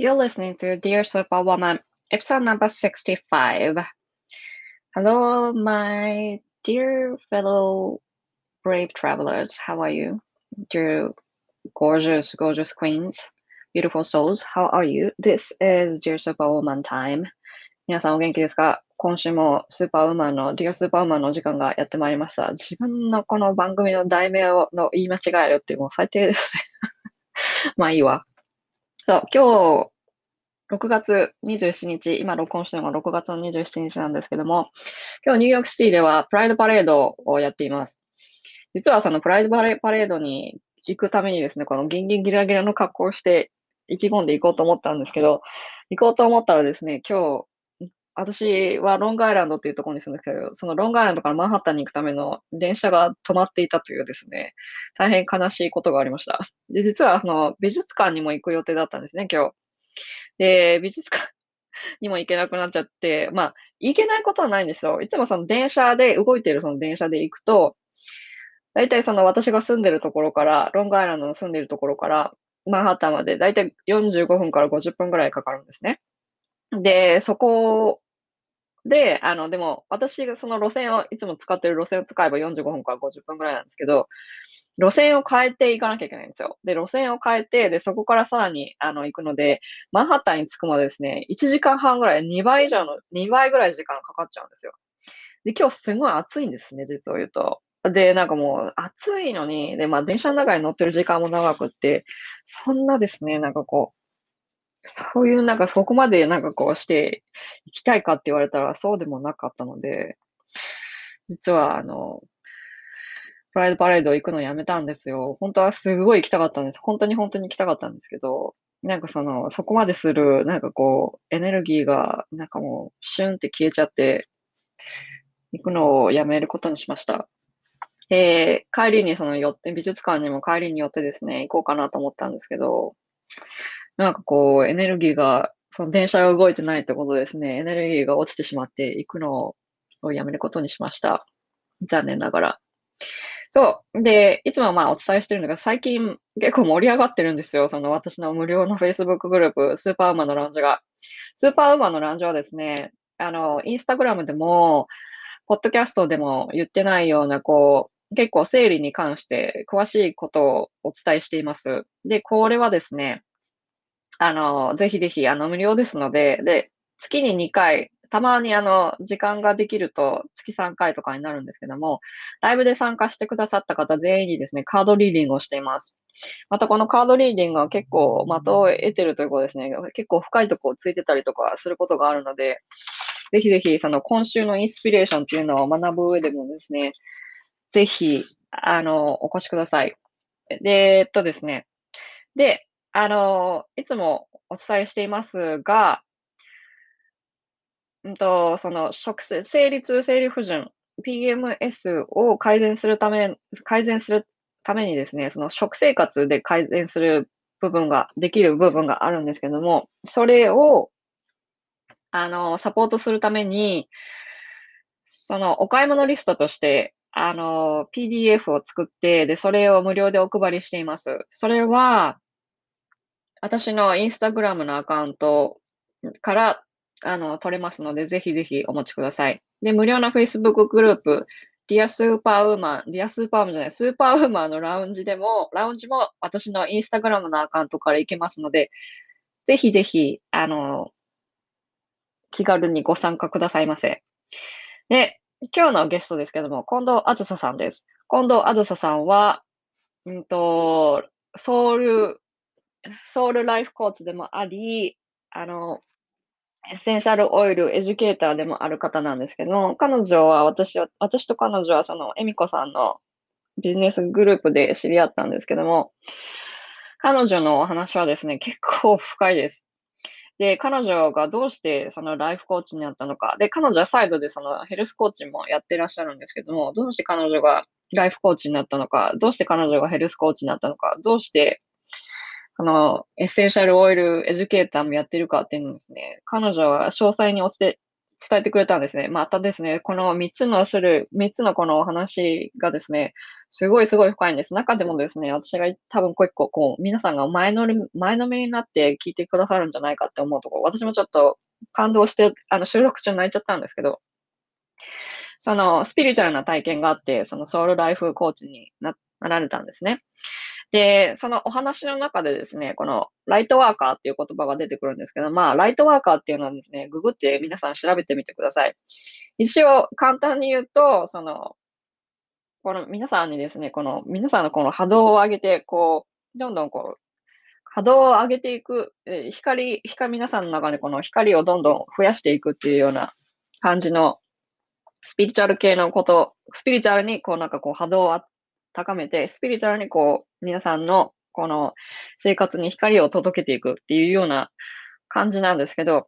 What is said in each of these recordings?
You're listening to Dear Superwoman, episode number 65. Hello, my dear fellow brave travelers. How are you? Dear gorgeous, gorgeous queens, beautiful souls. How are you? This is Dear Superwoman time. 皆さんお元気ですか今週もスーパーウーマンの、ディアスーパーウーマンのお時間がやってまいりました。自分のこの番組の題名をの言い間違えるってもう最低ですね。まあいいわ。 そう、今日、6月27日、今録音してるのが6月の27日なんですけども、今日ニューヨークシティではプライドパレードをやっています。実はそのプライドパレードに行くためにですね、このギンギンギラギラの格好をして意気込んでいこうと思ったんですけど、行こうと思ったらですね、今日、私はロングアイランドっていうところに住んでるけど、そのロングアイランドからマンハッタンに行くための電車が止まっていたというですね、大変悲しいことがありました。で、実はあの美術館にも行く予定だったんですね、今日。で、美術館にも行けなくなっちゃって、まあ、行けないことはないんですよ。いつもその電車で、動いてるその電車で行くと、大体その私が住んでるところから、ロングアイランドの住んでるところから、マンハッタンまで大体45分から50分ぐらいかかるんですね。で、そこで、あの、でも、私がその路線を、いつも使ってる路線を使えば45分から50分ぐらいなんですけど、路線を変えていかなきゃいけないんですよ。で、路線を変えて、で、そこからさらに、あの、行くので、マンハッタンに着くまでですね、1時間半ぐらい、2倍以上の、2倍ぐらい時間かかっちゃうんですよ。で、今日すごい暑いんですね、実を言うと。で、なんかもう暑いのに、で、まあ電車の中に乗ってる時間も長くって、そんなですね、なんかこう、そういうなんかそこまでなんかこうして行きたいかって言われたらそうでもなかったので、実はあの、プライドパレード行くのやめたんですよ。本当はすごい行きたかったんです。本当に本当に行きたかったんですけど、なんかその、そこまでする、なんかこう、エネルギーが、なんかもう、シュンって消えちゃって、行くのをやめることにしました。で、帰りにその寄って、美術館にも帰りに寄ってですね、行こうかなと思ったんですけど、なんかこう、エネルギーが、その電車が動いてないってことですね、エネルギーが落ちてしまって、行くのをやめることにしました。残念ながら。そう。で、いつもまあお伝えしてるのが、最近結構盛り上がってるんですよ。その私の無料の Facebook グループ、スーパーウーマンのランジが。スーパーウーマンのランジはですね、あの、インスタグラムでも、ポッドキャストでも言ってないような、こう、結構生理に関して詳しいことをお伝えしています。で、これはですね、あの、ぜひぜひ、あの、無料ですので、で、月に2回、たまにあの、時間ができると月3回とかになるんですけども、ライブで参加してくださった方全員にですね、カードリーディングをしています。またこのカードリーディングは結構的を得てるということですね、結構深いとこをついてたりとかすることがあるので、ぜひぜひ、その今週のインスピレーションっていうのを学ぶ上でもですね、ぜひ、あの、お越しください。で、えっとですね。で、あの、いつもお伝えしていますが、うんと、その、食生生理痛、生理不順、PMS を改善するため改善するためにですね、その食生活で改善する部分ができる部分があるんですけども、それを、あの、サポートするために、そのお買い物リストとして、あの、PDF を作って、で、それを無料でお配りしています。それは、私のインスタグラムのアカウントから、あの、取れますので、ぜひぜひお持ちください。で、無料の Facebook グループ、 Dear Superwoman、Dear Superwoman じゃない、スーパーウーマンのラウンジでも、ラウンジも私のインスタグラムのアカウントから行けますので、ぜひぜひ、あの、気軽にご参加くださいませ。で、今日のゲストですけども、近藤あずささんです。近藤あずささんは、うんと、ソウル、ソウルライフコーチでもあり、あの、 essential oil educator でもある方なんですけども、彼女は私は、私と彼女はその、エミコさんのビジネスグループで知り合ったんですけども、彼女のお話はですね、結構深いです。で、彼女がどうしてそのライフコーチになったのか。で、彼女はサイドでそのヘルスコーチもやってらっしゃるんですけども、どうして彼女がライフコーチになったのか、どうして彼女がヘルスコーチになったのか、どうして、あの、 essential oil educator もやってるかっていうのですね、彼女は詳細にお伝伝えてくれたんですね。またですね、この3つの種類、3つのこのお話がですね、すごいすごい深いんです。中でもですね、私が多分結構こう、皆さんが前の前のめりになって聞いてくださるんじゃないかって思うところ、私もちょっと感動して、あの、収録中泣いちゃったんですけど、その、スピリチュアルな体験があって、そのソウルライフコーチになられたんですね。で、そのお話の中でですね、このライトワーカーっていう言葉が出てくるんですけど、まあ、ライトワーカーっていうのはですね、ググって皆さん調べてみてください。一応、簡単に言うと、その、この皆さんにですね、この皆さんのこの波動を上げて、こう、どんどんこう、波動を上げていく、え光、光、皆さんの中でこの光をどんどん増やしていくっていうような感じのスピリチュアル系のこと、スピリチュアルにこうなんかこう波動を高めて、スピリチュアルにこう、皆さんのこの生活に光を届けていくっていうような感じなんですけど、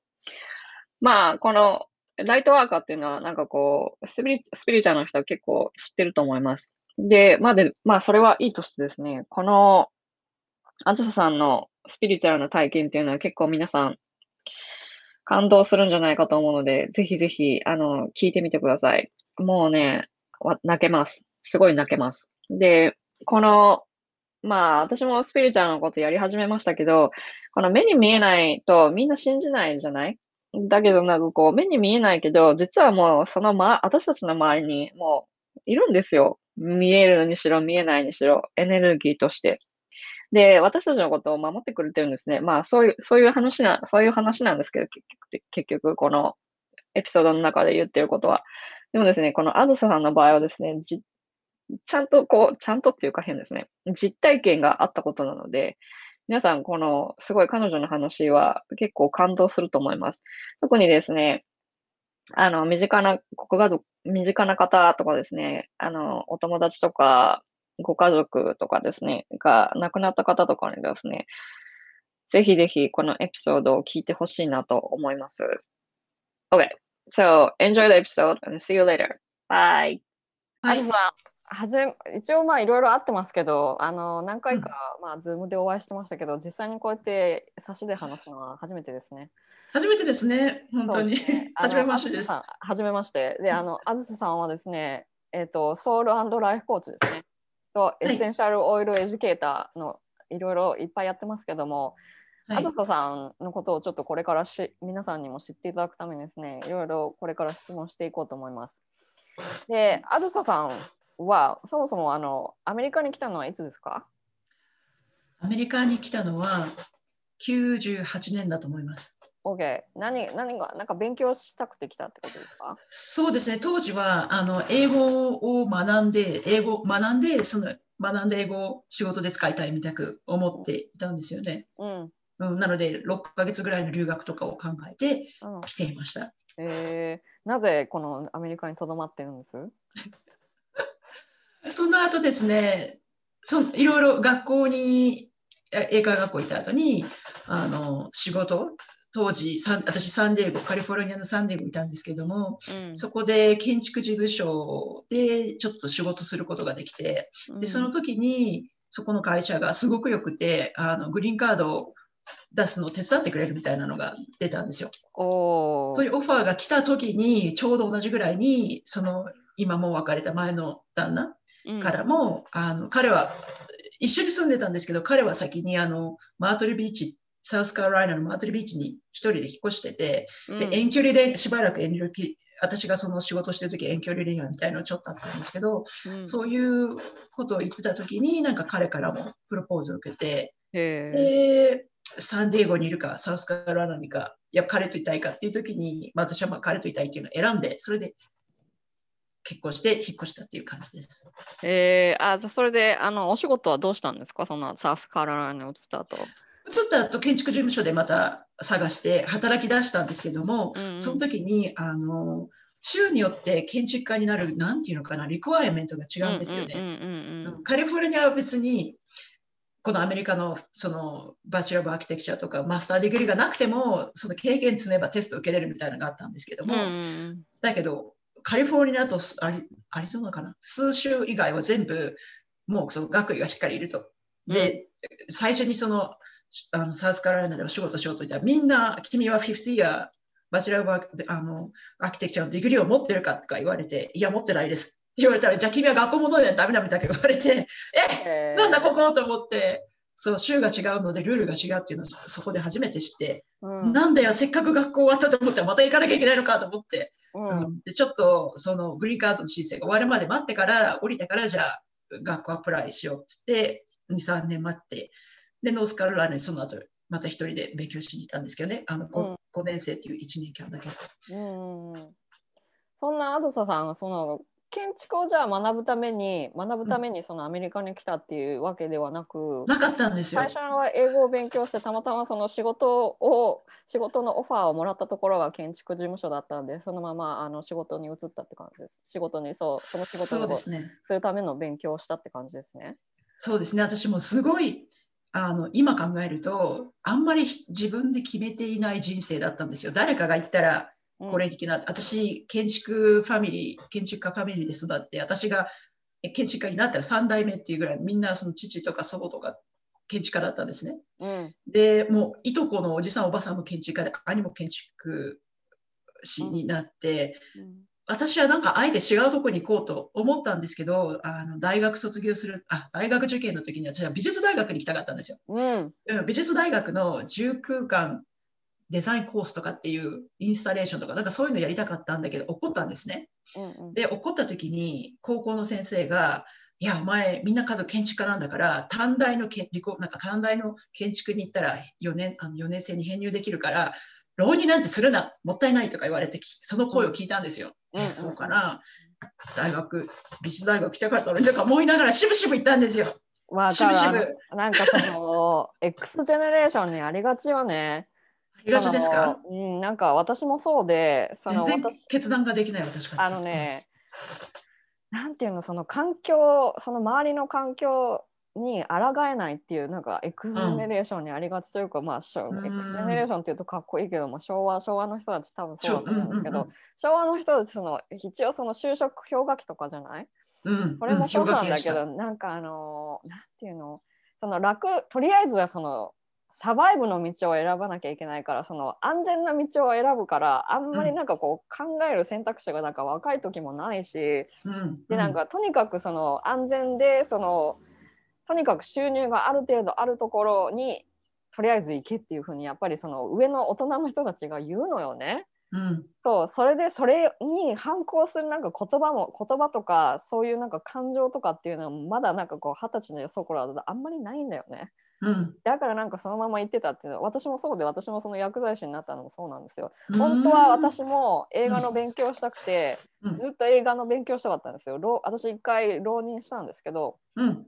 まあ、このライトワーカーっていうのはなんかこう、スピリスピリチュアルの人は結構知ってると思います。で、まあで、まあそれはいいとしてですね、この、あずささんのスピリチュアルな体験っていうのは結構皆さん感動するんじゃないかと思うので、ぜひぜひ、あの、聞いてみてください。もうね、泣けます。すごい泣けます。で、この、まあ、私もスピリチュアルのことやり始めましたけど、この目に見えないとみんな信じないじゃない？だけど、なんかこう、目に見えないけど、実はもう、そのま、私たちの周りにもう、いるんですよ。見えるにしろ、見えないにしろ、エネルギーとして。で、私たちのことを守ってくれてるんですね。まあ、そういう、そういう話な、そういう話なんですけど、結局、結局、このエピソードの中で言ってることは。でもですね、このアドサさんの場合はですね、ちゃんとこう、ちゃんとっていうか変ですね。実体験があったことなので、皆さん、この、すごい彼女の話は結構感動すると思います。特にですね、あの、身近な、ご家族、身近な方とかですね、あの、お友達とか、ご家族とかですね、が亡くなった方とかにですね、ぜひぜひこのエピソードを聞いてほしいなと思います。Okay, so enjoy the episode and see you later. Bye! はい、はじめ一応まあいろいろあってますけどあの何回か、うん、まあズームでお会いしてましたけど実際にこうやって差しで話すのは初めてですね。初めてですね本当に。ね、初めましてです。初めましてであのあずささんはですねえっ、ー、とソウルライフコーチですねと essential oil educator のいろいろいっぱいやってますけども。あずささんのことをちょっとこれからし皆さんにも知っていただくためにですねいろいろこれから質問していこうと思います。で、あずささんはそもそもあのアメリカに来たのはいつですか？アメリカに来たのは98年だと思います。OK。何何がなんか勉強したくて来たってことですか？そうですね。当時はあの英語を学んで、英語学んで、その学んで英語を仕事で使いたいみたく思っていたんですよね。うん。うん、なので、6ヶ月ぐらいの留学とかを考えて来ていました。うん、えー、なぜこのアメリカにとどまってるんです？その後ですね、そいろいろ学校に、英会学校行った後に、あの、仕事、当時私サンデーゴカリフォルニアのサンデーゴいたんですけども、うん、そこで建築事務所でちょっと仕事することができて、でその時にそこの会社がすごくよくてあのグリーンカードを出すのを手伝ってくれるみたいなのが出たんですよ。そういうオファーが来た時にちょうど同じぐらいにその今もう別れた前の旦那からも、うん、あの彼は一緒に住んでたんですけど、彼は先にあのマートルビーチ、サウスカロライナのマートルビーチに一人で引っ越してて、うん、で遠距離恋しばらく遠距離私がその仕事してる時遠距離恋愛みたいなのちょっとあったんですけど、うん、そういうことを言ってた時になんか彼からもプロポーズを受けてでサンディエゴにいるかサウスカロライナにかいや彼といたいかっていう時に、まあ、私はまあ彼といたいっていうのを選んでそれで結婚して引っ越したっていう感じです。えー、あそれであのお仕事はどうしたんですか？そのサウスカロライナに移った後。移った後建築事務所でまた探して働き出したんですけども、うんうん、その時にあの州によって建築家になるなんていうのかな requirement が違うんですよね。カリフォルニアは別にこのアメリカのその bachelor architecture とか master degree がなくてもその経験積めばテスト受けれるみたいなのがあったんですけども、うんうん、だけどカリフォルニアとアリアリゾナかな？数州以外は全部もうその学位がしっかりいると。で、うん、最初にそのあのサウスカロライナでお仕事しようと言ったらみんな君は50 year バチェラー・オブ・アあのアーキテクチャのディグリーを持ってるかとか言われて、いや、持ってないです。って言われたら、じゃあ君は学校戻らないとダメだみたいな言われて、え、なんだここと思って、そう、州が違うのでルールが違うっていうのをそこで初めて知って、うん、なんだよ、せっかく学校終わったと思って、また行かなきゃいけないのかと思って、うん、でちょっとそのグリーンカードの申請が終わるまで待ってから、降りてから、じゃあ学校アプライしようって言って、2、3年待って、で、ノースカロライナにその後、また一人で勉強しに行ったんですけどね、あの 5,、うん、5年生っていう1年間だけ。うん、そんなあずささん、その建築をじゃあ学ぶために学ぶためにそのアメリカに来たっていうわけではなく、なかったんですよ。最初は英語を勉強してたまたまその仕事を仕事のオファーをもらったところが建築事務所だったんでそのままあの仕事に移ったって感じです。仕事にそうその仕事をするための勉強をしたって感じですね。そうですね。私もすごいあの今考えるとあんまり自分で決めていない人生だったんですよ。誰かが言ったらこれ的な、うん、私、建築ファミリー、建築家ファミリーで育って、私が建築家になったら3代目っていうぐらい、みんなその父とか祖母とか建築家だったんですね。うん、で、もういとこのおじさん、おばさんも建築家で、兄も建築士になって、うん私はなんかあえて違うとこに行こうと思ったんですけど、あの大学卒業する、あ、大学受験の時に私は美術大学に行きたかったんですよ。うん、美術大学の住空間デザインコースとかっていうインスタレーションとか、なんかそういうのやりたかったんだけど、怒ったんですね。うんうん、で、怒った時に、高校の先生が、いや、お前、みんな家族建築家なんだから、短大のけなんか短大の建築に行ったら4年あの4年生に編入できるから、浪人なんてするな、もったいないとか言われて、その声を聞いたんですよ。うん、えそうかな。大学、美術大学来たかったのにとか思いながら、しぶしぶ行ったんですよ。まあ、しぶしぶなんかその X ジェネレーションにありがちよね。いがちですか？うん、なんか私もそうで、その全然決断ができない私あのね、なんていうの、その環境、その周りの環境に抗えないっていう、なんか X generation にありがちというか、うん、まあ、 X generation っていうとかっこいいけども、昭和、昭和の人たち多分そうだと思うんですけど、うんうんうん、昭和の人たち、その一応その就職氷河期とかじゃない、うん、それもそうなんだけど、うん、なんかあの、なんていうの、その楽、とりあえずはその、サバイブの道を選ばなきゃいけないからその安全な道を選ぶからあんまりなんかこう、考える選択肢がなんか若い時もないし、うん、でなんかとにかくその安全でそのとにかく収入がある程度あるところにとりあえず行けっていうふうにやっぱりその上の大人の人たちが言うのよね。うん、そうそれでそれに反抗するなんか言葉も言葉とかそういうなんか感情とかっていうのはまだなんかこう二十歳のよそこらだとあんまりないんだよね。うん、だからなんかそのまま言ってたっていうのは私もそうで私もその薬剤師になったのもそうなんですよ。本当は私も映画の勉強したくて、うん、ずっと映画の勉強したかったんですよ。私一回浪人したんですけど、うん、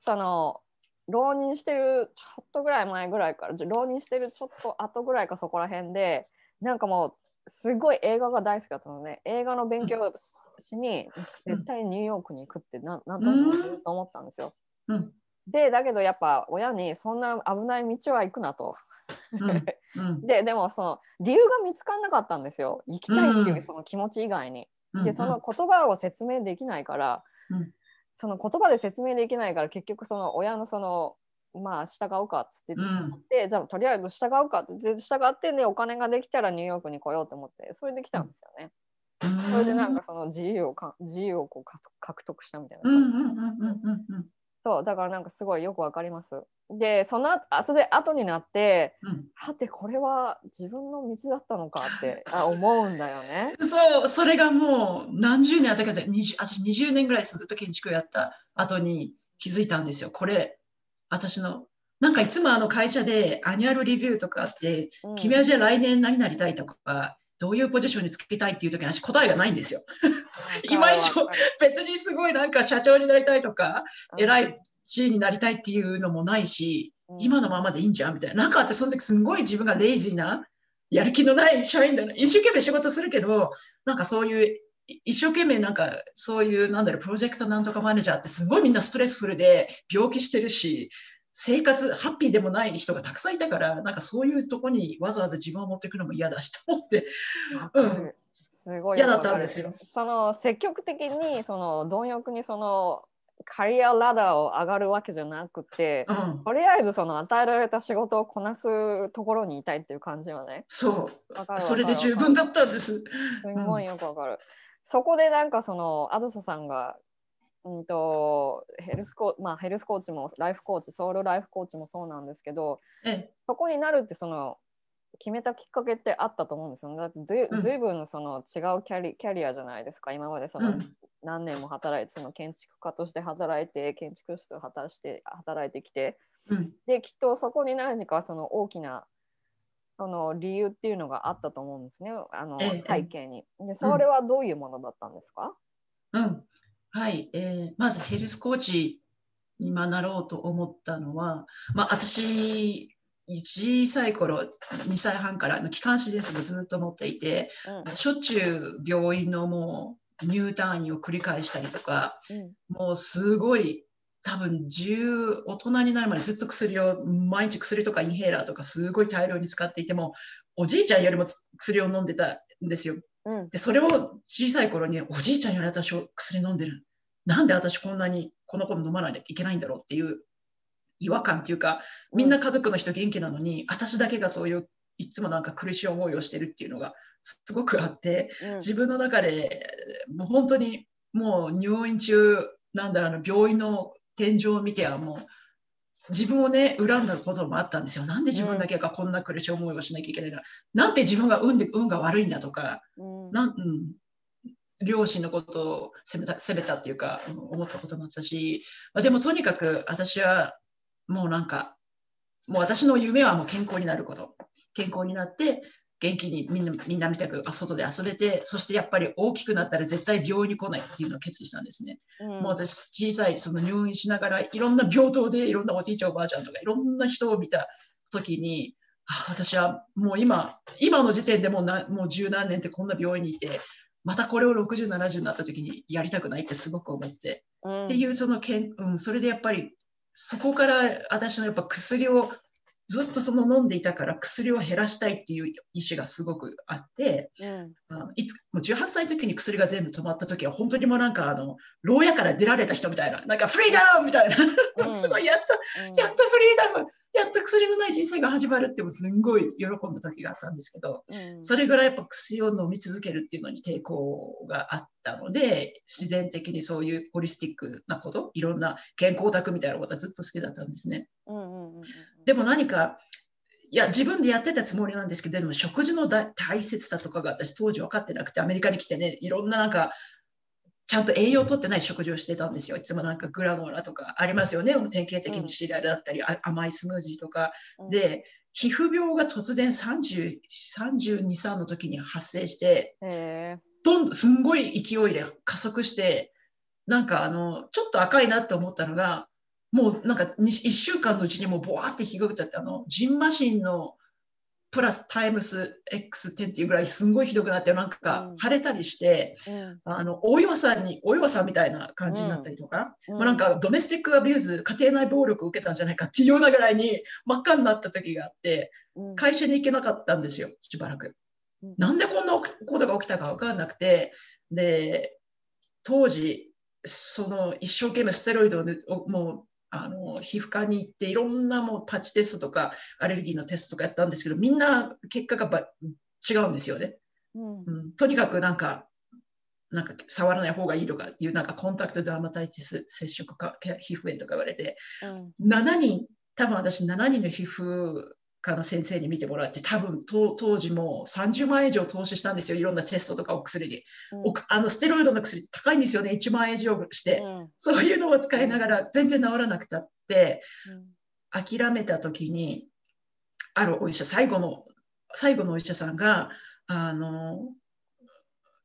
その浪人してるちょっとぐらい前ぐらいから浪人してるちょっと後ぐらいかそこら辺でなんかもうすごい映画が大好きだったので、ね、映画の勉強しに絶対ニューヨークに行くってななんとなく思ったんですよ。うんでだけどやっぱ親にそんな危ない道は行くなと。うん、ででもその理由が見つからなかったんですよ。行きたいっていうその気持ち以外に。でその言葉を説明できないから、うん、その言葉で説明できないから結局その親のそのまあ従うかっつって従って、うん、じゃあとりあえず従うかってって従ってねお金ができたらニューヨークに来ようと思ってそれで来たんですよね。うん、それでなんかその自由をか自由をこう獲得したみたいな。そうだからなんかすごいよくわかります。でそのあそれ後になって、うん、はてこれは自分の道だったのかってあ思うんだよね。そうそれがもう何十年あったか私20年ぐらいずっと建築やった後に気づいたんですよ。これ私のなんかいつもあの会社で annual review とかあって、うん、君はじゃあ来年何になりたいとかどういうポジションにつけたいっていう時に私答えがないんですよ。今以上別にすごいなんか社長になりたいとか、偉い地位になりたいっていうのもないし、今のままでいいんじゃんみたいな。なんかあってその時すごい自分がレイジーな、やる気のない社員だな。一生懸命仕事するけど、なんかそういう一生懸命なんかそういうなんだろうプロジェクトなんとかマネージャーってすごいみんなストレスフルで病気してるし生活ハッピーでもない人がたくさんいたからなんかそういうとこにわざわざ自分を持っていくのも嫌だしと思って、うん、すごい嫌だったんですよ。その積極的にその貪欲にそのカリアラダーを上がるわけじゃなくて、うん、とりあえずその与えられた仕事をこなすところにいたいっていう感じはね。そうそれで十分だったんです。すごいよくわかる。そこでなんかそのあずささんが、うんとヘルスコまあ、ヘルスコーチもライフコーチソウルライフコーチもそうなんですけどええ。そこになるってその決めたきっかけってあったと思うんですよね。だってずいぶんその違うキャリキャリアじゃないですか。今までその、うん。何年も働いてその建築家として働いて建築士と働して働いてきてうん。できっとそこに何かその大きなその理由っていうのがあったと思うんですね。あのええ。背景に。でそれはどういうものだったんですか、うんはい。えーまずヘルスコーチに今なろうと思ったのは、まあ、私小さい頃2歳半からの気管支ですがずっと持っていてうん。しょっちゅう病院のもう入退院を繰り返したりとかうん。もうすごい多分10大人になるまでずっと薬を毎日薬とかインヘーラーとかすごい大量に使っていてもおじいちゃんよりもつ薬を飲んでたんですよ。うん。でそれを小さい頃におじいちゃんより私を薬飲んでる。なんで私こんなにこの子飲まないといけないんだろうっていう違和感っていうかみんな家族の人元気なのに、私だけがそういういつもなんか苦しい思いをしてるっていうのがすごくあってうん。自分の中でもう本当にもう入院中なんだろうあの病院の天井を見てはもう自分をね恨んだこともあったんですよ。なんで自分だけがこんな苦しい思いをしなきゃいけないの、なんて自分が運で運が悪いんだとか。うん。なん、うん、両親のことを責めた責めたっていうかうん思ったこともあったし、まあ、でもとにかく私はもうなんかもう私の夢はもう健康になること。健康になって元気にみんなみんなみたくあ外で遊べてそしてやっぱり大きくなったら絶対病院に来ないっていうのを決意したんですね。うんもう私小さいその入院しながらいろんな病棟でいろんなおじいちゃんおばあちゃんとかいろんな人を見た時にあ私はもう今今の時点でもうなもう十何年ってこんな病院にいてまたこれを60、70になった時にやりたくないってすごく思って、うんっていうそのけん、うん、それでやっぱりそこから私のやっぱ薬をずっとその飲んでいたから薬を減らしたいっていう意思がすごくあって、うん。あのいつもう18歳の時に薬が全部止まった時は本当にもうなんかあの牢屋から出られた人みたいななんかフリーダムみたいな、うん。すごいやっとうん。やっとフリーダムやっと薬のない人生が始まるってもすんごい喜んだ時があったんですけどうん。それぐらいやっぱ薬を飲み続けるっていうのに抵抗があったので自然的にそういうホリスティックなこといろんな健康オタクみたいなことはずっと好きだったんですね。うんうんうんでも何かいや自分でやってたつもりなんですけどでも食事の大大切さとかが私当時分かってなくてアメリカに来てねいろんななんかちゃんと栄養をとってない食事をしてたんですよ。いつもなんかグラノーラとかありますよね。典型的にシリアルだったり、あ甘いスムージーとか。うん。で皮膚病が突然30 32、3の時に発生してへどんどんすんごい勢いで加速してなんかあのちょっと赤いなって思ったのがもうなんか1週間のうちにもうボワーって日が打っちゃってあのジンマシンのプラスタイムス X10 っていうぐらいすんごいひどくなってなんかうん。腫れたりして、えうん。あのお岩さんにお岩さんみたいな感じになったりとか、うん。もうなんか domestic abuse 家庭内暴力を受けたんじゃないかって いうようなぐらいに真っ赤になった時があってうん。会社に行けなかったんですよしばらく。うん。なんでこんなことが起きたか分からなくて、で、当時、その一生懸命ステロイドをもうあの皮膚科に行っていろんなもうパッチテストとかアレルギーのテストとかやったんですけどみんな結果がば違うんですよね、うん。うん。とにかくなんかなんか触らない方がいいとかっていうなんかコンタクトダーマタイティス接触か皮膚炎とか言われてうん。7人多分私7人の皮膚科の先生に見てもらって多分当当時もう30万円以上投資したんですよ。いろんなテストとかお薬に、おあのステロイドの薬って高いんですよね。1万円以上して、うん。そういうのを使いながら全然治らなくたってうん。諦めた時にあるお医者最後の最後のお医者さんがあの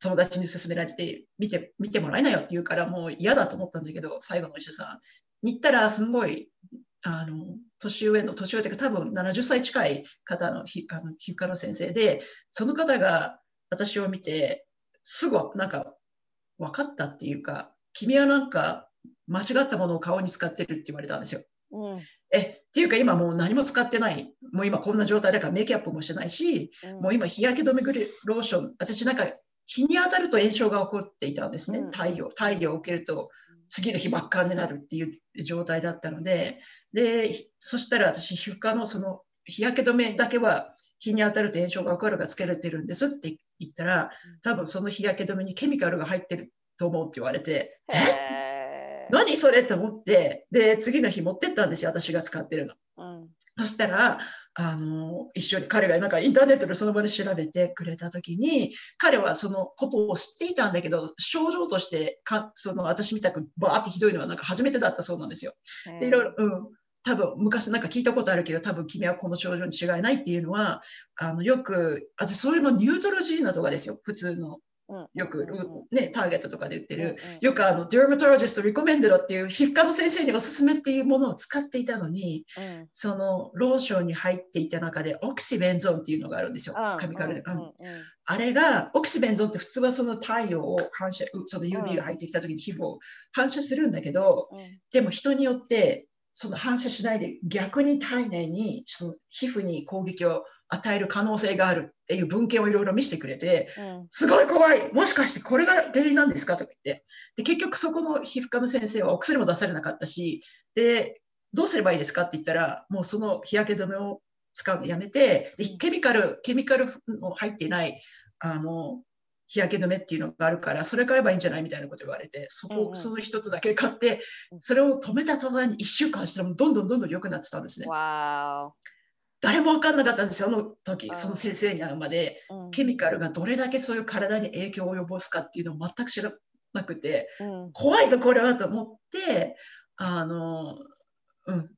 友達に勧められて見て見てもらえないよって言うからもう嫌だと思ったんだけど最後のお医者さんに行ったらすごいあの年上の年上というか多分70歳近い方のひあの皮膚科の先生でその方が私を見てすぐなんか分かったっていうか君はなんか間違ったものを顔に使ってるって言われたんですよ。うん。えっていうか今もう何も使ってない。もう今こんな状態だからメイクアップもしてないしうん。もう今日焼け止めグリローション私なんか日に当たると炎症が起こっていたんですね。うん。太陽太陽を受けると次の日真っ赤になるっていう状態だったので、で、そしたら私、皮膚科のその日焼け止めだけは日に当たると炎症が起こるがつけられてるんですって言ったら、多分その日焼け止めにケミカルが入ってると思うって言われて、え？何それ？と思って、で、次の日持ってったんですよ、私が使ってるの。うん。そしたら、あの、一緒に彼がなんかインターネットでその場で調べてくれたときに、彼はそのことを知っていたんだけど、症状としてか、その私みたくバーってひどいのはなんか初めてだったそうなんですよ。で、いろいろ、うん。多分昔なんか聞いたことあるけど、多分君はこの症状に違いないっていうのは、あの、よく、あそれもニュートロジーナとかですよ。普通の、うんよくね、ターゲットとかで売ってる。よくあの、デーマトロジストリコメンデロっていう皮膚科の先生におすすめっていうものを使っていたのに、うん。そのローションに入っていた中でオキシベンゾンっていうのがあるんですよ。うんケミカルで。あれが、オキシベンゾンって普通はその太陽を反射、うその UV が入ってきた時に皮膚を反射するんだけど、うん。でも人によってその反射しないで逆に体内にその皮膚に攻撃を与える可能性があるっていう文献をいろいろ見せてくれて、うん。すごい怖いもしかしてこれが原因なんですかとか言って。で、結局そこの皮膚科の先生はお薬も出されなかったし、で、どうすればいいですかって言ったら、もうその日焼け止めを使うのやめて、でケミカル、ケミカルの入っていない、あの、日焼け止めっていうのがあるから、それ買えばいいんじゃないみたいなこと言われて、そこ、その一つだけ買って、それを止めた途端に1週間したら、どんどんどんどん良くなってたんですね。わ誰も分かんなかったんですよ、あの時う、んその先生に会うまで。ーうんケミカルがどれだけそういう体に影響を及ぼすかっていうのを全く知らなくて、うん怖いぞ、これはと思って、あの、うん。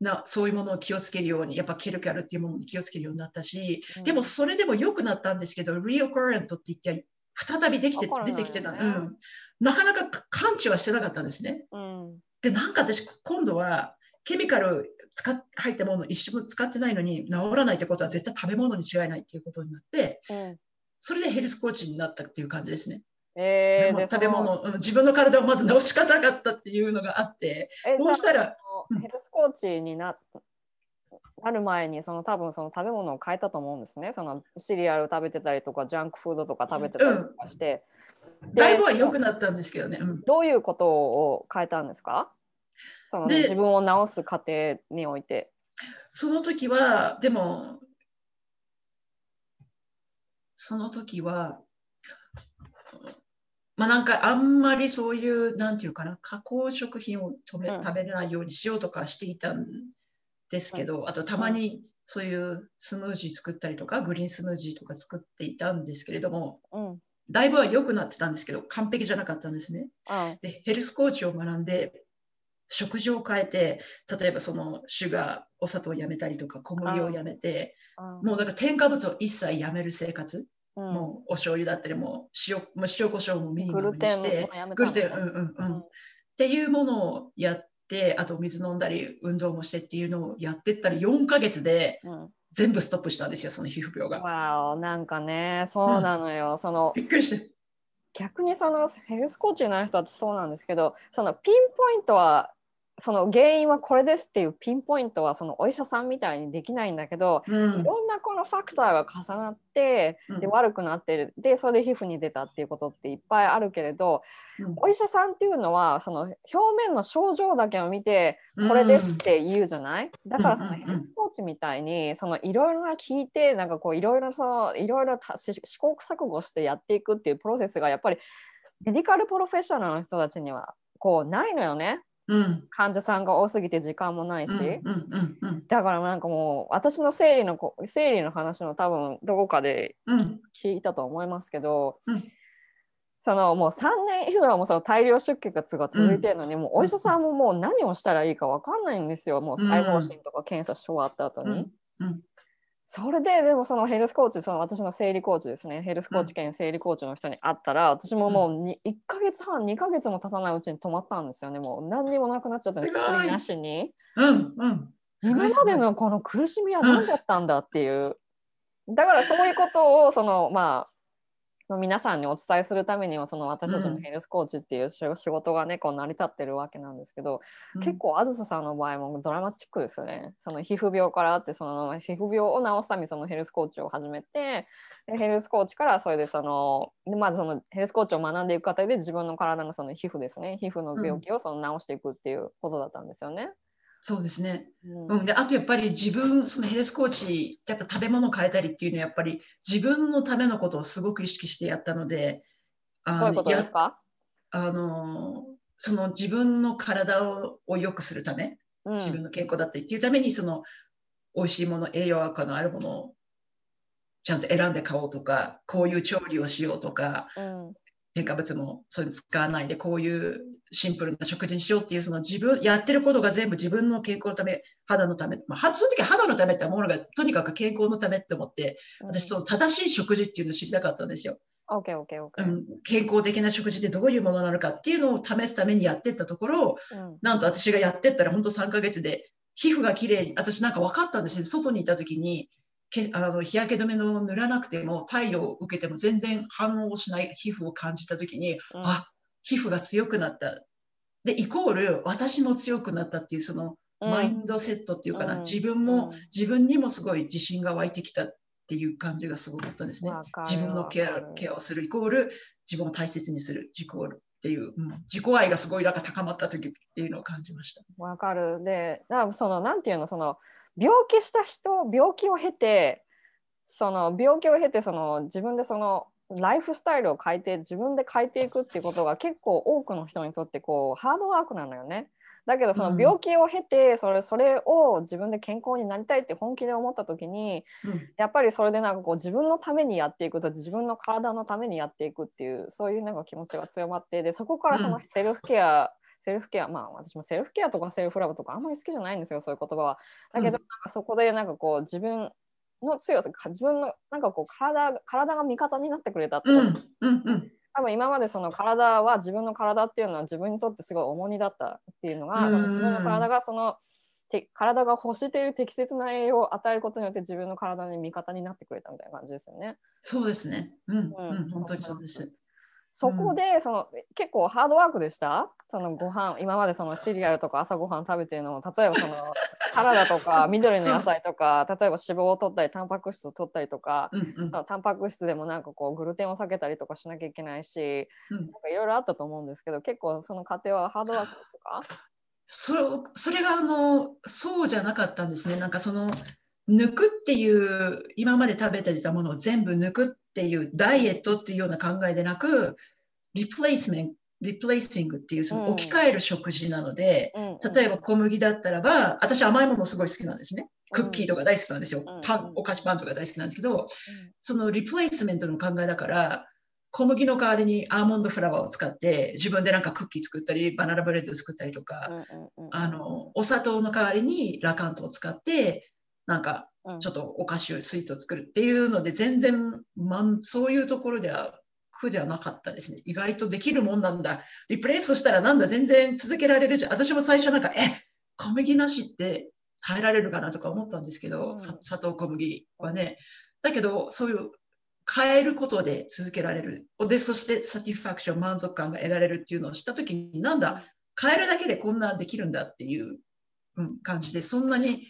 なそういうものを気をつけるように、やっぱケルキャルっていうものに気をつけるようになったし、でもそれでも良くなったんですけど、リオコレントって言って、再びできてね出てきてた、うん。なかなか感知はしてなかったんですね。うんで、なんか私、今度はケミカル使っ入ったものを一緒も使ってないのに治らないってことは絶対食べ物に違いないっていうことになって、うんそれでヘルスコーチになったっていう感じですね。えーで食べ物、うん自分の体をまず治し方なかったっていうのがあって、どうしたらじゃああのヘルスコーチにななる前にその多分その食べ物を変えたと思うんですね。そのシリアル食べてたりとかジャンクフードとか食べてたりとかして、でだいぶは良くなったんですけどね。うん。どういうことを変えたんですか？そので自分を治す過程において。その時は、でも、その時は、まあなんかあんまりそういう、なんていうかな、加工食品を止めうん。食べないようにしようとかしていたんですけど、あとたまにそういうスムージー作ったりとか、グリーンスムージーとか作っていたんですけれども、うん。うんだいぶは良くなってたんですけど、完璧じゃなかったんですね。で、ヘルスコーチを学んで、食事を変えて、例えばそのシュガー、お砂糖をやめたりとか、小麦をやめて、もうなんか添加物を一切やめる生活、うん。もうお醤油だったり、もう塩、もう塩コショウもミニマムにしてグルテン、うんうんうん。うん。っていうものをやって、あと水飲んだり、運動もしてっていうのをやってったら、4ヶ月でうん。全部ストップしたんですよ、その皮膚病が。わおなんかねそうなのよ、そのびっくりして。逆にそのヘルスコーチになる人はそうなんですけどそのピンポイントはその原因はこれですっていうピンポイントはそのお医者さんみたいにできないんだけど、うん。いろんなこのファクターが重なってうん。で悪くなってる。でそれで皮膚に出たっていうことっていっぱいあるけれどうん。お医者さんっていうのはその表面の症状だけを見てこれですって言うじゃない？だからそのヘルスコーチみたいにそのいろいろな聞いてなんかこういろいろそのいろいろ試行錯誤してやっていくっていうプロセスがやっぱりメディカルプロフェッショナルの人たちにはこうないのよね。うん患者さんが多すぎて時間もないし、だからなんかもう私の生理のこ生理の話の多分どこかでうん。聞いたと思いますけど、うん。そのもう3年以上もその大量出血が続いてるのに、もうお医者さんももう何をしたらいいか分かんないんですよ。もう細胞診とか検査し終わった後に。うん。うんそれででもそのヘルスコーチその私の生理コーチですね。ヘルスコーチ兼生理コーチの人に会ったら、私ももうに1ヶ月半2ヶ月も経たないうちに止まったんですよね。もう何にもなくなっちゃったんです薬なしに。うんうん。今までのこの苦しみは何だったんだっていう、だからそういうことをそのまあの皆さんにお伝えするためにはその私たちのヘルスコーチっていう仕事がねこう成り立ってるわけなんですけど、うん結構あずささんの場合もドラマチックですよね。その皮膚病からあってその皮膚病を治すためにそのヘルスコーチを始めてでヘルスコーチからそれでそのでまずそのヘルスコーチを学んでいく過程で自分の体のその皮膚ですね皮膚の病気をその治していくっていうことだったんですよね。そうですね。うん。うん、であとやっぱり自分そのヘルスコーチやっぱ食べ物変えたりっていうのはやっぱり自分のためのことをすごく意識してやったのであどういうことでやすか、あのその自分の体をを良くするためうん。自分の健康だったりっていうためにその美味しいもの栄養価のあるものをちゃんと選んで買おうとかこういう調理をしようとかうん添加物もそういうの使わないでこういうシンプルな食事にしようっていうその自分やってることが全部自分の健康のため肌のため、まあ、はその時は肌のためって思うのがとにかく健康のためって思って私その正しい食事っていうのを知りたかったんですよ、う。ん、健康的な食事ってどういうものなのかっていうのを試すためにやってったところうん。なんと私がやってったら本当3ヶ月で皮膚がきれいに私なんか分かったんですね外にいた時にけあの日焼け止めの塗らなくても太陽を受けても全然反応をしない皮膚を感じた時に、うん。あ皮膚が強くなった。でイコール私も強くなったっていうそのうん。マインドセットっていうかな、うん。自分も、うん。自分にもすごい自信が湧いてきたっていう感じがすごかったんですね。自分のケアケアをする。イコール自分を大切にする。自己っていう、うん。自己愛がすごいなんか高まった時っていうのを感じました。わかる。で、だからそのなんていうのその病気した人病気を経てその病気を経てその自分でそのライフスタイルを変えて自分で変えていくっていうことが結構多くの人にとってこうハードワークなのよね。だけどその病気を経てそれそれを自分で健康になりたいって本気で思った時にうん。やっぱりそれでなんかこう自分のためにやっていくと自分の体のためにやっていくっていうそういうなんか気持ちが強まってでそこからそのうん。セルフケア、セルフケアまあ私もセルフケアとかセルフラブとかあんまり好きじゃないんですよそういう言葉は。だけどうんなんかそこでなんかこう自分の強さか自分のなんかこう体体が味方になってくれたってうんうんうん多分今までその体は自分の体っていうのは自分にとってすごい重荷だったっていうのが、うん自分の体がそのて体が欲している適切な栄養を与えることによって自分の体に味方になってくれたみたいな感じですよね。そうですね。うん、ううんん、本当にそうです。そこでその、結構ハードワークでした？そのご飯今までそのシリアルとか朝ごはん食べてるのも例えばその サラダとか緑の野菜とか例えば脂肪を取ったりタンパク質を取ったりとかうん、うん、タンパク質でもなんかこうグルテンを避けたりとかしなきゃいけないし、うん。なんかいろいろあったと思うんですけど結構その過程はハードワークですかそれそれがあのそうじゃなかったんですね。なんかその抜くっていう今まで食べていたものを全部抜くっていうダイエットっていうような考えでなく replacement replacing っていうそのうん。置き換える食事なので、うん例えば小麦だったらば私甘いものすごい好きなんですね。クッキーとか大好きなんですよ。うん。パンお菓子パンとか大好きなんですけど、うん。その replacement の考えだから、小麦の代わりに almond flour を使って、自分でなんかクッキー作ったり、 banana bread を作ったりとか、あの、お砂糖の代わりにラカントを使って、なんかうんちょっとお菓子をスイーツを作るっていうので、全然、まん、そういうところでは苦ではなかったですね。意外とできるもんなんだ。リプレイスしたらなんだ、全然続けられるじゃん。私も最初なんか、え、小麦なしって耐えられるかなとか思ったんですけど、うんさ砂糖小麦はね。だけど、そういう変えることで続けられる。で、そしてサティファクション、満足感が得られるっていうのを知ったときに、なんだ、変えるだけでこんなできるんだっていう、うん、感じで、そんなに、うん、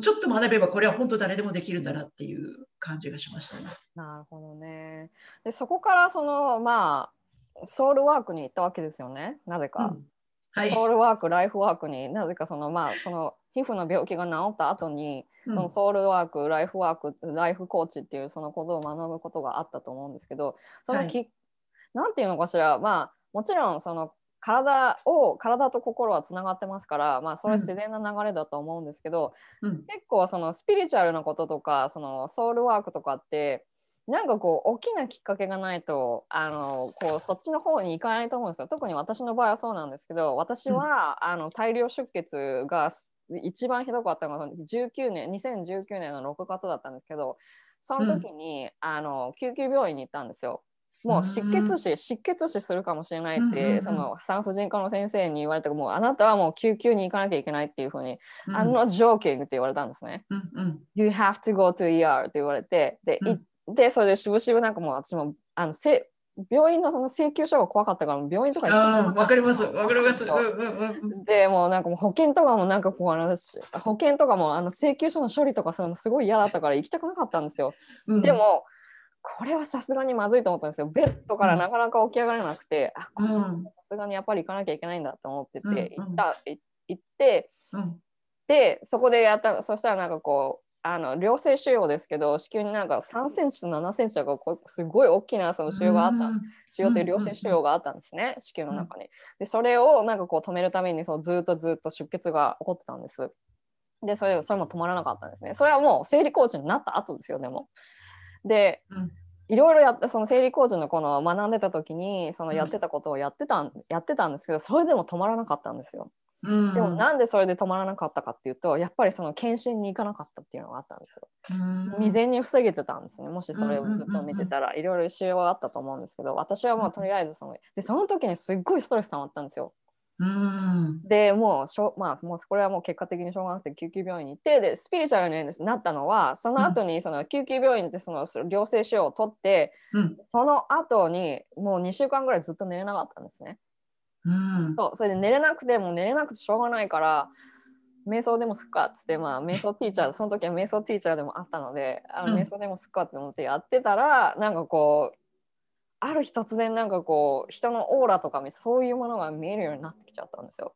ちょっと学べばこれは本当誰でもできるんだなっていう感じがしましたね。なるほどね。でそこからそのまあソウルワークに行ったわけですよねなぜか。うんはい。ソウルワークライフワークになぜかそのまあその皮膚の病気が治った後に、うんそのソウルワークライフワークライフコーチっていうそのことを学ぶことがあったと思うんですけどそのき、なんていうのかしらまあもちろんその体を体と心はつながってますから、まあ、それは自然な流れだと思うんですけど、うん。結構そのスピリチュアルなこととかそのソウルワークとかってなんかこう大きなきっかけがないとあのこうそっちの方に行かないと思うんですよ。特に私の場合はそうなんですけど私は、あの大量出血が一番ひどかったのが19年2019年の6月だったんですけどその時に、あの救急病院に行ったんですよ。もう失血死、失血死するかもしれないって、その産婦人科の先生に言われたもうあなたはもう救急に行かなきゃいけないっていうふうに、うん、I'm not joking って言われたんですね。うんうん You have to go to ER って言われて、で、うんでそれでしぶしぶなんかもう私もあのせ病院のその請求書が怖かったから病院とか行きたくなああ、わかります。わかります。そううんうんうんでもうなんかもう保険とかもなんかこうあのし保険とかもあの請求書の処理とかそのすごい嫌だったから行きたくなかったんですよ。うん。でもこれはさすがにまずいと思ったんですよ。ベッドからなかなか起き上がれなくて、さすがにやっぱり行かなきゃいけないんだと思ってて、うんうん行ったい行ってうん、でそこでやったそしたらなんかこうあの良性腫瘍ですけど子宮になんか3センチと7センチとかこうすごい大きなその腫瘍があった、腫瘍という良性腫瘍があったんですね、子宮の中に。でそれをなんかこう止めるためにそのずっとずっと出血が起こってたんです。でそれそれも止まらなかったんですね。それはもう生理コーチになった後ですよでも。でうんいろいろやってその生理コーチのこの学んでた時にそのやってたことをやってたん、やってたんですけどそれでも止まらなかったんですよ。うん、でもなんでそれで止まらなかったかっていうとやっぱりその検診に行かなかったっていうのがあったんですよ。うん未然に防げてたんですねもしそれをずっと見てたらいろいろ腫瘍はあったと思うんですけど私はもうとりあえずそのでその時にすっごいストレス溜まったんですよ。うん、でもうしょ、まあ、もうこれはもう結果的にしょうがなくて救急病院に行ってでスピリチュアルになったのはその後にその救急病院でその良性腫瘍を取ってうん、その後にもう2週間ぐらいずっと寝れなかったんですね。うん、そうそれで寝れなくてもう寝れなくてしょうがないから瞑想でもすっかっつってまあ瞑想ティーチャー その時は瞑想ティーチャーでもあったのであのうん。瞑想でもすっかって思ってやってたら、なんかこうある日突然なんかこう人のオーラとかそういうものが見えるようになってきちゃったんですよ。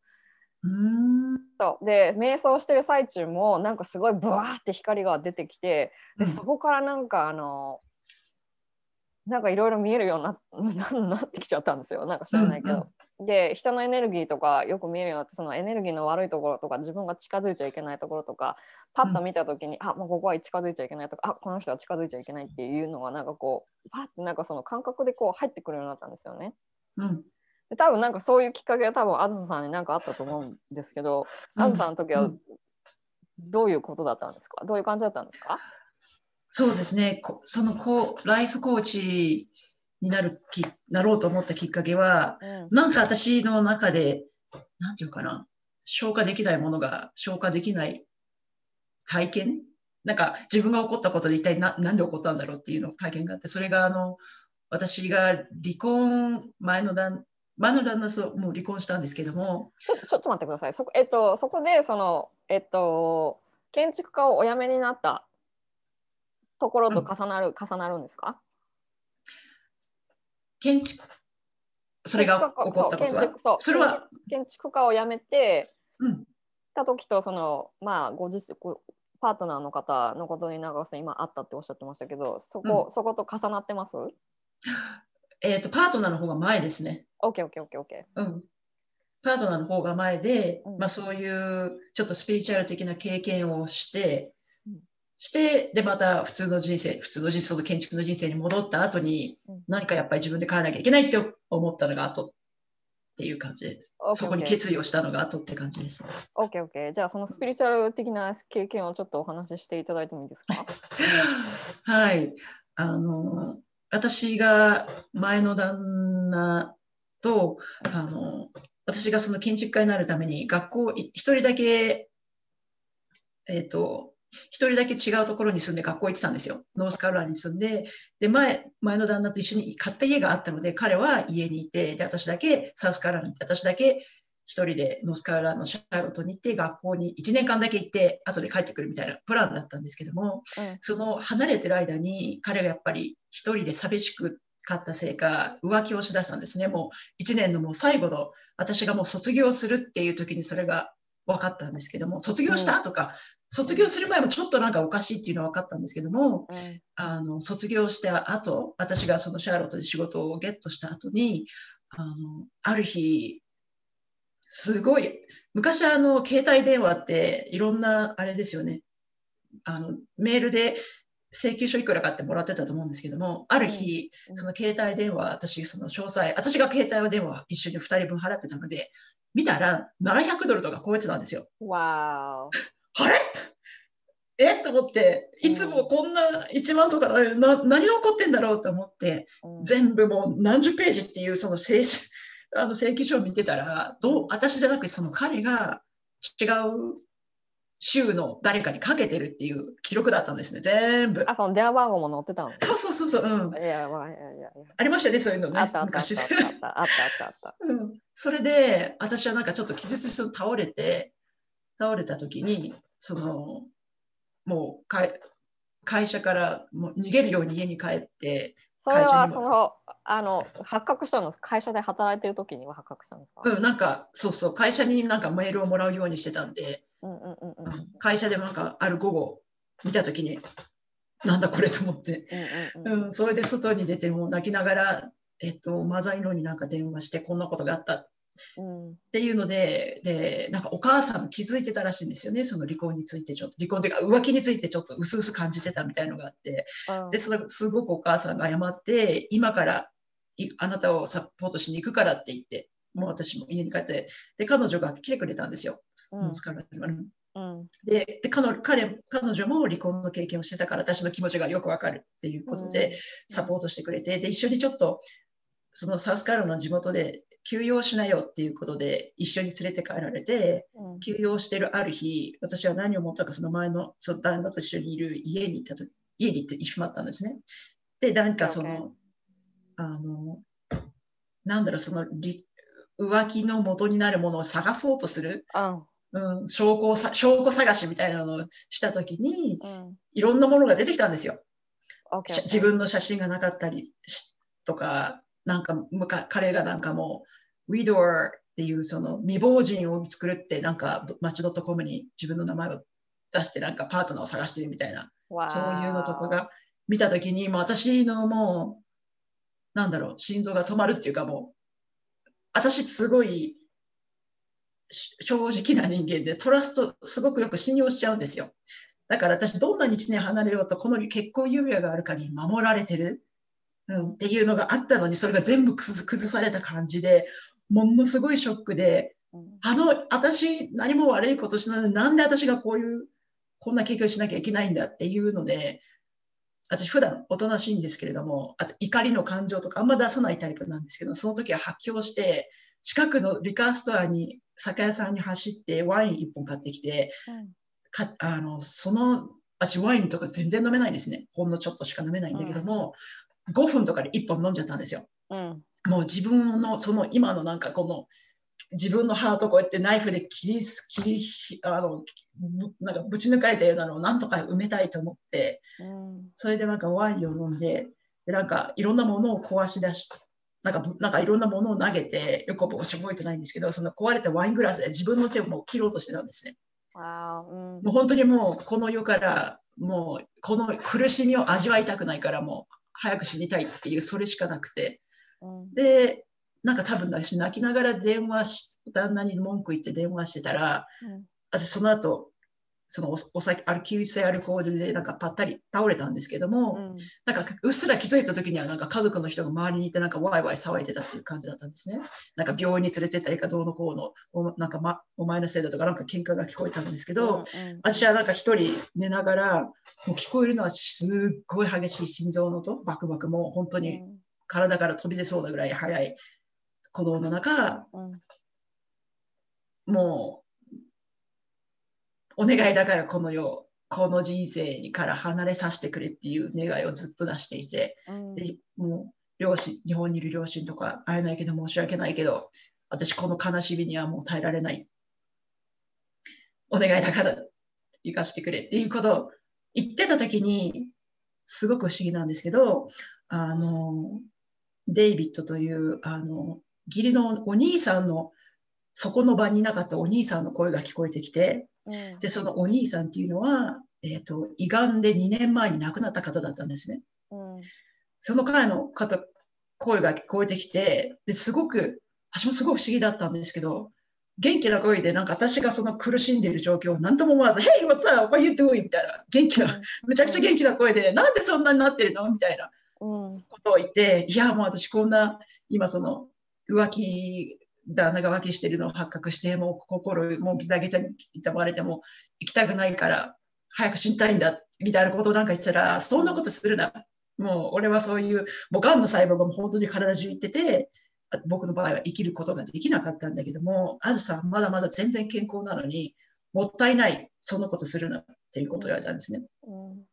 うん、そう。で瞑想してる最中もなんかすごいブワーって光が出てきてでそこからなんかあのなんかいろいろ見えるように なってきちゃったんですよ。なんか知らないけど。で人のエネルギーとかよく見えるようになってそのエネルギーの悪いところとか自分が近づいちゃいけないところとかパッと見た時に、あもうここは近づいちゃいけないとかあこの人は近づいちゃいけないっていうのがなんかこうパッてなんかその感覚でこう入ってくるようになったんですよね。うん、で多分なんかそういうきっかけが多分あずささんになんかあったと思うんですけど、あずさんの時はうん。どういうことだったんですか？どういう感じだったんですか？そうですね。こそのこうライフコーチになるきなろうと思ったきっかけは、うん。なんか私の中で、なんていうかな、消化できないものが消化できない体験？なんか自分が起こったことで一体ななんで起こったんだろうっていうの体験があって、それがあの、私が離婚前の旦前の旦那ともう離婚したんですけども、ちょちょっと待ってください。そこ,、えっと、そこでその、えっと、建築家をお辞めになったところと重なる、重なるんですか？建築、それが起こったことそう建築それは、建築家を辞めてうん、た時とそのまあご自身ごパートナーの方のことに長瀬さん今あったっておっしゃってましたけどそこ、そこと重なってます？えっ、と、パートナーの方が前ですね。?OKOKOKOK。うん。パートナーの方が前で、うん。まあそういうちょっとスピリチュアル的な経験をして、うんして、で、また普通の人生、普通の人生、その建築の人生に戻った後に、うん何かやっぱり自分で変えなきゃいけないって思ったのが後っていう感じです。そこに決意をしたのが後って感じです。OKOK。じゃあそのスピリチュアル的な経験をちょっとお話ししていただいてもいいですか？はい。あの、私が前の旦那と、あの、私がその建築家になるために学校、い一人だけ、えっ、と、一人だけ違うところに住んで学校行ってたんですよ。ノースカロライナに住んで、で、前、前の旦那と一緒に買った家があったので、彼は家にいて、で、私だけサウスカロライナに行って、私だけ一人でノースカロライナのシャーロットに行って、学校に1年間だけ行って、後で帰ってくるみたいなプランだったんですけども、うんその離れてる間に彼がやっぱり一人で寂しくかったせいか浮気をしだしたんですね。もう1年のもう最後の私がもう卒業するっていう時にそれが分かったんですけども卒業した？とか、卒業する前もちょっとなんかおかしいっていうのは分かったんですけどもうん。あの卒業した後私がそのシャーロットで仕事をゲットした後にあのある日すごい昔あの携帯電話っていろんなあれですよね。あのメールで請求書いくらかってもらってたと思うんですけどもある日、うん。その携帯電話私その詳細私が携帯電話一緒に2人分払ってたので見たら700ドルとか超えてたんですよ。わあれ？え？と思っていつもこんな1万とかなな何が起こってんだろうと思ってーうん。全部もう何十ページっていうその請あの請求書を見てたらどう私じゃなくてその彼が違う州の誰かにかけてるっていう記録だったんですね、全部。あ、その電話番号も載ってたの？そうそうそうそう、うん。いや、まあ、いやいやいや。ありましたね、そういうのね。あったあったあっ昔たあったあった。うんそれで、私はなんかちょっと気絶して倒れて、倒れた時に、その、もう会会社からもう逃げるように家に帰って、それはそのあの発覚したんです。会社で働いてる時には発覚したんですか、うん、なんか、そうそう、会社になんかメールをもらうようにしてたんで、うんうんうんうん。うん。会社でもなんかある午後見た時に、なんだこれと思って、うんうんうん。うん、それで外に出てもう泣きながら、えっと、マザイロになんか電話して、こんなことがあった。っうん。ていうので、で、なんかお母さんも気づいてたらしいんですよね、その離婚についてちょっと、離婚というか浮気についてちょっと薄々感じてたみたいのがあって、うん。で、それすごくお母さんが謝って、今からいあなたをサポートしに行くからって言って、もう私も家に帰って、で、彼女が来てくれたんですよ、うん。うん。でで彼女彼彼女も離婚の経験をしてたから私の気持ちがよくわかるっていうことでサポートしてくれて、で一緒にちょっとそのサウスカロの地元で休養しなよっていうことで一緒に連れて帰られてうん休養してるある日私は何を思ったかその前のその旦那と一緒にいる家に行ったと家に行ってしまったんですね。で何かそ.のあのなんだろうその離浮気の元になるものを探そうとするうんうん、証拠をさ証拠探しみたいなのをしたときに、うんいろんなものが出てきたんですよ。自分の写真がなかったりしとか、なんか彼がなんかもう、ウィドーっていうその未亡人を作るって、なんかマッチドットコムに自分の名前を出して、なんかパートナーを探してるみたいな、そういうのとかが見たときに、もう私のもう、なんだろう、心臓が止まるっていうかもう、私すごいし正直な人間でトラストすごくよく信用しちゃうんですよ。だから私どんなに1年離れようとこの結婚指輪がある限り守られてる、うん、っていうのがあったのにそれが全部崩崩された感じでものすごいショックでうん。あの私何も悪いことしないのになんで私がこういうこんな経験をしなきゃいけないんだっていうので私普段おとなしいんですけれどもあと怒りの感情とかあんま出さないタイプなんですけどその時は発狂して近くのリカーストアに酒屋さんに走ってワイン1本買ってきてかあのその私ワインとか全然飲めないんですね。ほんのちょっとしか飲めないんだけども、5分とかで1本飲んじゃったんですようんもう自分のその今のなんかこの自分のハートをこうやってナイフで切り切りあのぶなんかぶち抜かれたようなのをなんとか埋めたいと思ってうんそれでなんかワインを飲んででなんかいろんなものを壊し出してなんかぶなんかいろんなものを投げてよく覚えてないんですけどその壊れたワイングラスで自分の手をもう切ろうとしてたんですね。うんもう本当にもうこの世からもうこの苦しみを味わいたくないからもう早く死にたいっていうそれしかなくて。うん。でなんか多分泣きながら電話し旦那に文句言って電話してたらうん。私その後そのおお酒アルキュー性アルコールでなんかぱったり倒れたんですけども、うん。なんかうっすら気づいた時にはなんか家族の人が周りにいてなんかワイワイ騒いでたっていう感じだったんですね。なんか病院に連れてったりかどうのこうのおなんか、ま、お前のせいだとかなんか喧嘩が聞こえたんですけど、うん私はなんか一人寝ながらもう聞こえるのはすっごい激しい心臓の音バクバクもう本当に体から飛び出そうなぐらい速い鼓動の中うん。もうお願いだからこの世この人生から離れさせてくれっていう願いをずっと出していてうん。でもう両親日本にいる両親とか会えないけど申し訳ないけど私この悲しみにはもう耐えられない。お願いだから行かせてくれっていうことを言ってた時にすごく不思議なんですけどあのデイビッドというあの義理のお兄さんのそこの場にいなかったお兄さんの声が聞こえてきてうんでそのお兄さんっていうのは、えー、と胃がんで2年前に亡くなった方だったんですね。うんその彼の方、声が聞こえてきて、ですごく、私もすごい不思議だったんですけど、元気な声で、なんか私がその苦しんでいる状況を何とも思わず、Hey, what's up? What are you doing? みたいな、元気な、めちゃくちゃ元気な声で、なんでそんなになってるの？みたいなうんことを言って、いや、もう私こんな、今その浮気、旦那が浮気してるのを発覚して、もう心、もうギザギザに刻まれても行きたくないから、早く死にたいんだ、みたいなことなんか言ったら、そんなことするな。もう俺はそういう、もう癌の細胞が本当に体中いってて、僕の場合は生きることができなかったんだけども、あずさんまだまだ全然健康なのに、もったいない、そのことするなっていうことを言われたんですね。うん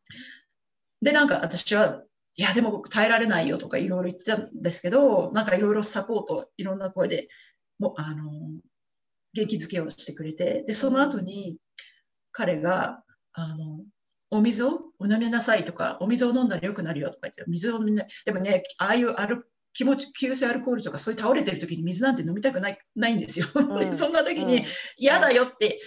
で、なんか私は、いや、でも僕耐えられないよとかいろいろ言ってたんですけど、なんかいろいろサポート、いろんな声でもう、あの、元気づけをしてくれて、で、その後に彼が、あの、お水をお飲みなさいとか、お水を飲んだら良くなるよとか言って、水をみんな、でもね、ああいうアル気持ち、急性アルコールとか、そういう倒れてる時に水なんて飲みたくないないんですよ。うんで そんな時に、嫌だよって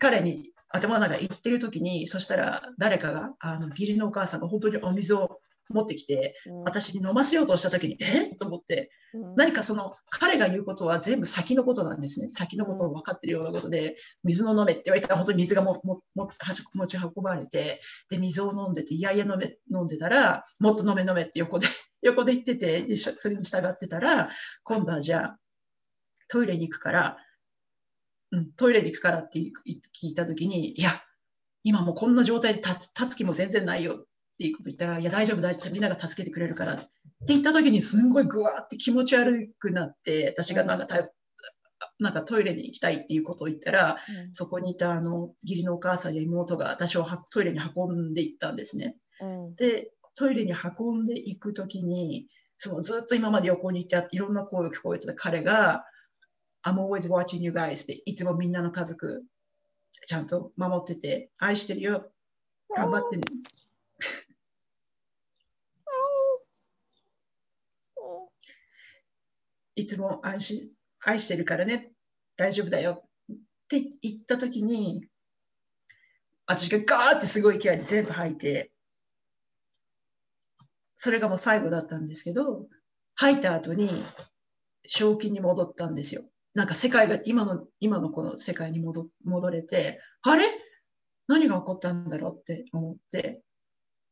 彼に頭の中で言ってる時に、そしたら誰かが、あの義理のお母さんが本当にお水を持ってきて、うん。私に飲ませようとした時に、え？と思って、うん。何かその彼が言うことは全部先のことなんですね。先のことを分かってるようなことで、水の飲めって言われたら本当に水がももも持ち運ばれて、で、水を飲んでて、いやいや飲め飲んでたら、もっと飲め飲めって横で、横で言ってて、でそれに従ってたら、今度はじゃあ、トイレに行くから、うん、トイレに行くからって聞いたときに、いや、今もうこんな状態で立つ立つ気も全然ないよっていうこと言ったら、いや、大丈夫、大丈夫、みんなが助けてくれるからって言ったときに、すんごいぐわーって気持ち悪くなって、私がなんかたなんかトイレに行きたいっていうことを言ったら、そこにいたあの義理のお母さんや妹が私をはトイレに運んでいったんですね。うんで、トイレに運んでいくときに、そのずっと今まで横にいていろんな声を聞こえてた彼が、I'm always watching you guys っていつもみんなの家族ちゃんと守ってて、愛してるよ、頑張ってね。いつも愛し愛してるからね、大丈夫だよって言ったときに、私がガーってすごい勢いで全部吐いて、それがもう最後だったんですけど、吐いた後に正気に戻ったんですよ。なんか世界が今の今のこの世界に戻戻れて、あれ？何が起こったんだろう？って思って、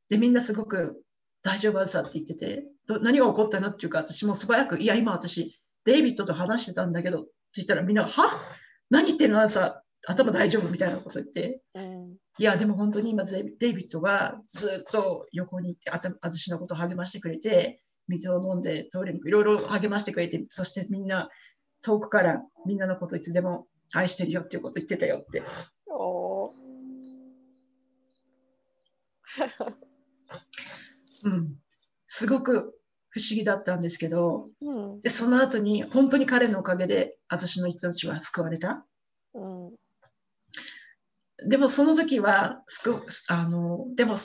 で、みんなすごく大丈夫さって言ってて、ど何が起こったのっていうか、私も素早く、いや、今私、デイビッドと話してたんだけどって言ったらみんなが、は何言ってんのさ、頭大丈夫みたいなこと言って、うん。いや、でも本当に今、デイビッドがずっと横にいて、あた私のことを励ましてくれて、水を飲んで、トイレにいろいろ励ましてくれて、そしてみんな、遠くからみんなのこといつでも愛してるよっていうこと言ってたよって。うん。すごく不思議だったんですけど、うんで、その後に本当に彼のおかげで私の命は救われた。うんでもその時はすごあのでも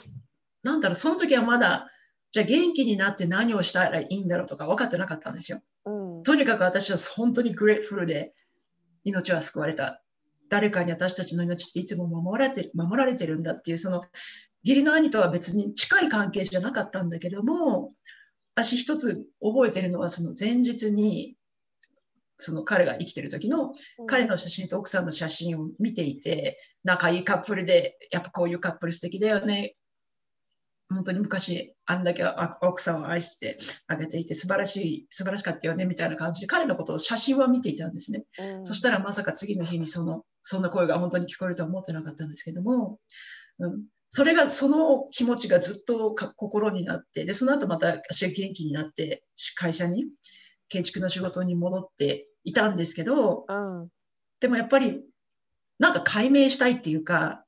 なんだろうその時はまだじゃあ元気になって何をしたらいいんだろうとか分かってなかったんですよ。うんとにかく私は本当に grateful で命は救われた。誰かに私たちの命っていつも守られて守られてるんだっていうその義理の兄とは別に近い関係じゃなかったんだけども私一つ覚えてるのはその前日にその彼が生きてる時の彼の写真と奥さんの写真を見ていて、仲いいカップルで、やっぱこういうカップル素敵だよね。本当に昔、あんだけあ奥さんを愛してあげていて、素晴らしい、素晴らしかったよね、みたいな感じで、彼のことを写真は見ていたんですね。うんそしたらまさか次の日にその、そんな声が本当に聞こえるとは思ってなかったんですけども、うん、それが、その気持ちがずっとか心になって、で、その後また私は元気になって、会社に、建築の仕事に戻っていたんですけど、うん。でもやっぱり、なんか解明したいっていうか、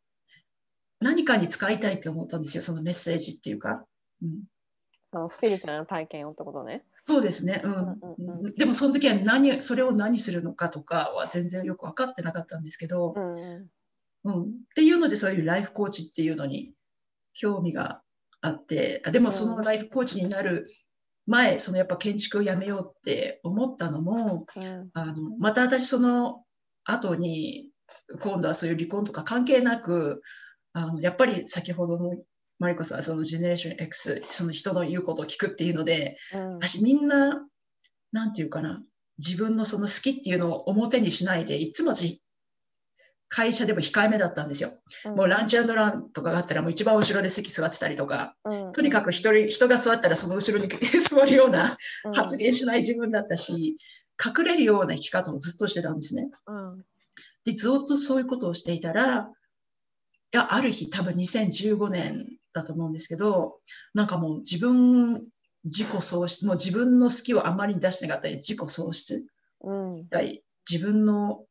何かに使いたいって思ったんですよ、そのメッセージっていうか。うん、そのスピリチュアルな体験をってことね。そうですね、うん。うんうんうん。でもその時は何、それを何するのかとかは全然よく分かってなかったんですけど、うんうん。うん、っていうのでそういうライフコーチっていうのに興味があって、あでもそのライフコーチになる前、そのやっぱ建築をやめようって思ったのも、うん。あのまた私その後に今度はそういう離婚とか関係なくあのやっぱり先ほどのマリコさんそのジェネレーション X その人の言うことを聞くっていうのでうん。私みんななんていうかな自分のその好きっていうのを表にしないでいつも私会社でも控えめだったんですよ。もうランチランとかがあったらもう一番後ろで席座ってたりとか。うん。とにかく一人人が座ったらその後ろに 座るようなうん。発言しない自分だったし、隠れるような生き方をずっとしてたんですね。うん。で、ずっとそういうことをしていたら、いや、ある日、多分2015年だと思うんですけど、なんかもう自分、自己喪失、もう自分の好きをあまり出してなかったり、自己喪失うん。自分の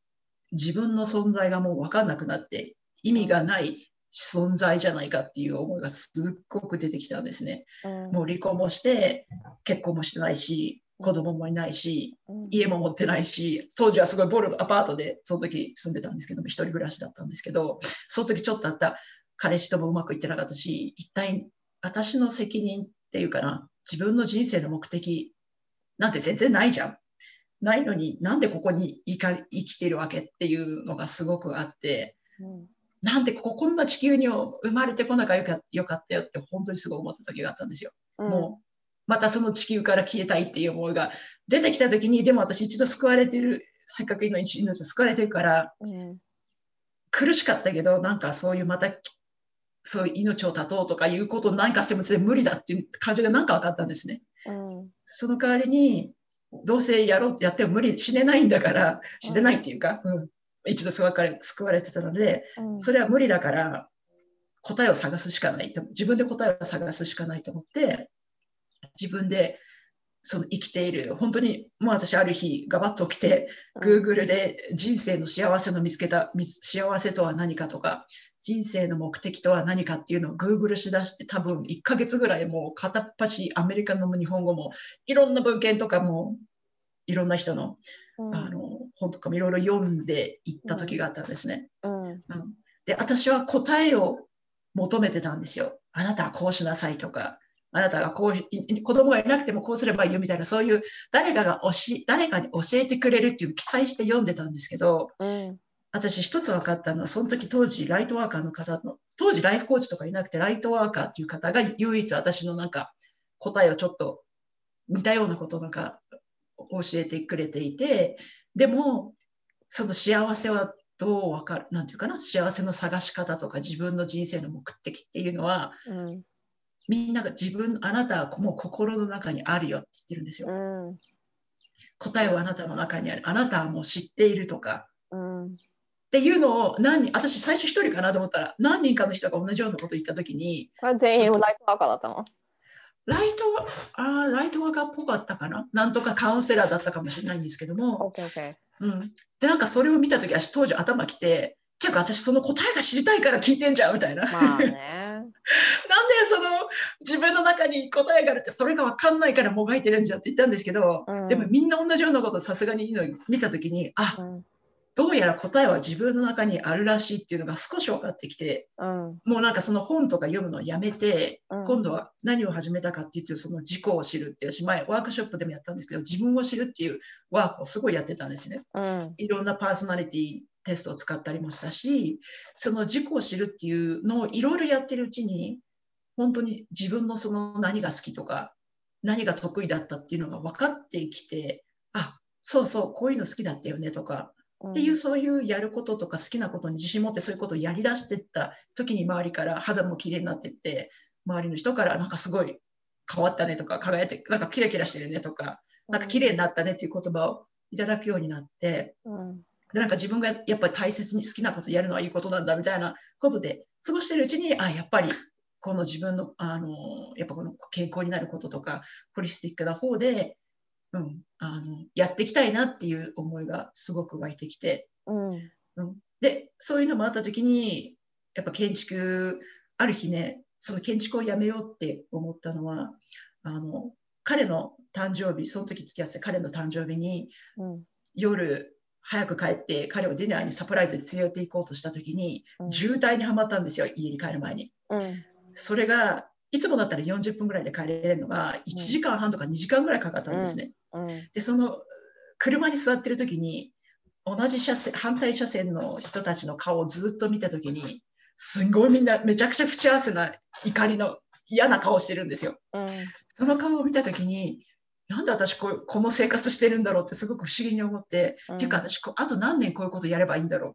自分の存在がもう分かんなくなって意味がない存在じゃないかっていう思いがすっごく出てきたんですね。うんもう離婚もして結婚もしてないし子供もいないしうん家も持ってないし当時はすごいボロのアパートでその時住んでたんですけども一人暮らしだったんですけどその時ちょっとあった彼氏ともうまくいってなかったし一体私の責任っていうかな自分の人生の目的なんて全然ないじゃん。ないのになんでここに生きてるわけっていうのがすごくあってうんなんでこここんな地球に生まれてこなきゃよかよかったよって本当にすごい思った時があったんですよ。もうまたその地球から消えたいっていう思いが出てきた時にでも私一度救われてるせっかくの命も救われてるからうん苦しかったけどなんかそういうまたそういう命を絶とうとかいうことを何かしても全然無理だっていう感じがなんか分かったんですね。うんその代わりにどうせやろうやっても無理死ねないんだから死ねないっていうか、うん。一度救われ救われてたのでうん。それは無理だから答えを探すしかないと自分で答えを探すしかないと思って自分でその生きている本当にもう私ある日ガバッと起きて Google で人生の幸せの見つけたみ幸せとは何かとか人生の目的とは何かっていうのを Google しだして多分1ヶ月ぐらいもう片っ端アメリカのも日本語もいろんな文献とかもいろんな人のうん。あの本とかもいろいろ読んでいった時があったんですね。うん。うん。で私は答えを求めてたんですよ。あなたはこうしなさいとか、あなたがこう子供がいなくてもこうすればいいよみたいな、そういう誰かが教え誰かに教えてくれるっていう期待して読んでたんですけど、うん。私一つ分かったのは、その時当時ライトワーカーの方の、当時ライフコーチとかいなくて、ライトワーカーっていう方が唯一私のなんか答えをちょっと似たようなことをなんか教えてくれていて、でも、その幸せはどう分かる、なんていうかな、幸せの探し方とか自分の人生の目的っていうのは、うんみんなが自分、あなたはもう心の中にあるよって言ってるんですよ。うん答えはあなたの中にある。あなたはもう知っているとか、うんっていうのを何人私最初一人かなと思ったら何人かの人が同じようなことを言った時にこれ全員ライトワーカーだったの？ライトあーライトワーカーっぽかったかな？なんとかカウンセラーだったかもしれないんですけども、?OK, OK。うん、でなんかそれを見た時私当時頭きてっていうか私その答えが知りたいから聞いてんじゃんみたいな、まあね。なんでその自分の中に答えがあるってそれが分かんないからもがいてるんじゃんって言ったんですけど、うん。でもみんな同じようなことをさすがに見た時にあうん。どうやら答えは自分の中にあるらしいっていうのが少し分かってきてうん。もうなんかその本とか読むのをやめて、うん。今度は何を始めたかっていうとその自己を知るっていう私前ワークショップでもやったんですけど自分を知るっていうワークをすごいやってたんですね。うん。いろんなパーソナリティテストを使ったりもしたしその自己を知るっていうのをいろいろやってるうちに本当に自分のその何が好きとか何が得意だったっていうのが分かってきてあそうそうこういうの好きだったよねとかっていうそういうやることとか好きなことに自信持ってそういうことをやりだしていった時に周りから肌も綺麗になっていって周りの人からなんかすごい変わったねとか輝いてなんかキラキラしてるねとかなんか綺麗になったねっていう言葉をいただくようになって。うんでなんか自分がやっぱり大切に好きなことやるのはいいことなんだみたいなことで過ごしてるうちにあやっぱりこの自分のあのやっぱこの健康になることとかホリスティックな方で、うん、あのやっていきたいなっていう思いがすごく湧いてきて。うん。うん。でそういうのもあった時にやっぱ建築ある日ねその建築をやめようって思ったのはあの彼の誕生日その時付き合ってた彼の誕生日にうん。夜早く帰って彼をディナーにサプライズで連れて行こうとした時にうん渋滞にはまったんですよ家に帰る前に。うんそれがいつもだったら40分ぐらいで帰れるのが1時間半とか2時間ぐらいかかったんですね。うんでその車に座ってる時に同じ車線反対車線の人たちの顔をずっと見た時にすごいみんなめちゃくちゃ不幸せな怒りの嫌な顔してるんですよ。うんその顔を見た時になんで私こうこの生活してるんだろうってすごく不思議に思って、うん。っていうか私こうあと何年こういうことやればいいんだろう。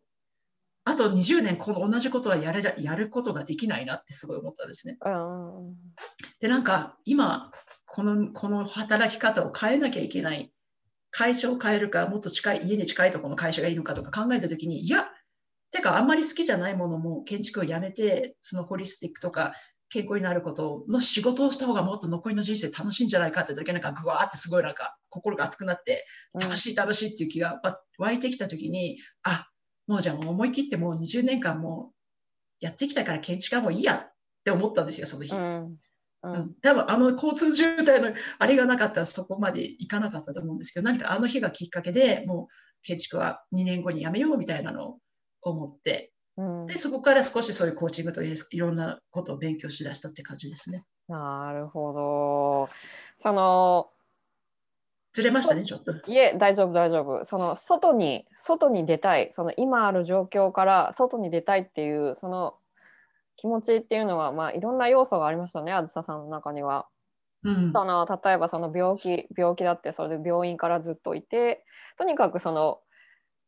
あと20年この同じことはやれらやることができないなってすごい思ったんですね。うん。でなんか今このこの働き方を変えなきゃいけない。会社を変えるかもっと近い家に近いところの会社がいいのかとか考えた時にいやてかあんまり好きじゃないものも建築をやめてそのホリスティックとか健康になることの仕事をした方がもっと残りの人生楽しいんじゃないかって時なんかぐわーってすごいなんか心が熱くなって楽しい楽しいっていう気がわ湧いてきた時にあもうじゃあもう思い切ってもう20年間もうやってきたから建築はもういいやって思ったんですよ、その日。うん。ううん。ん、多分あの交通渋滞のあれがなかったらそこまでいかなかったと思うんですけど、何かあの日がきっかけでもう建築は2年後にやめようみたいなのを思って、うんでそこから少しそういうコーチングといいろんなことを勉強しだしたって感じですね。なるほど。そのずれましたね、ちょっと。いえ大丈夫大丈夫その外に外に出たいその今ある状況から外に出たいっていうその気持ちっていうのはまあいろんな要素がありましたねあずささんの中には。うん、その例えばその病気病気だってそれで病院からずっといてとにかくその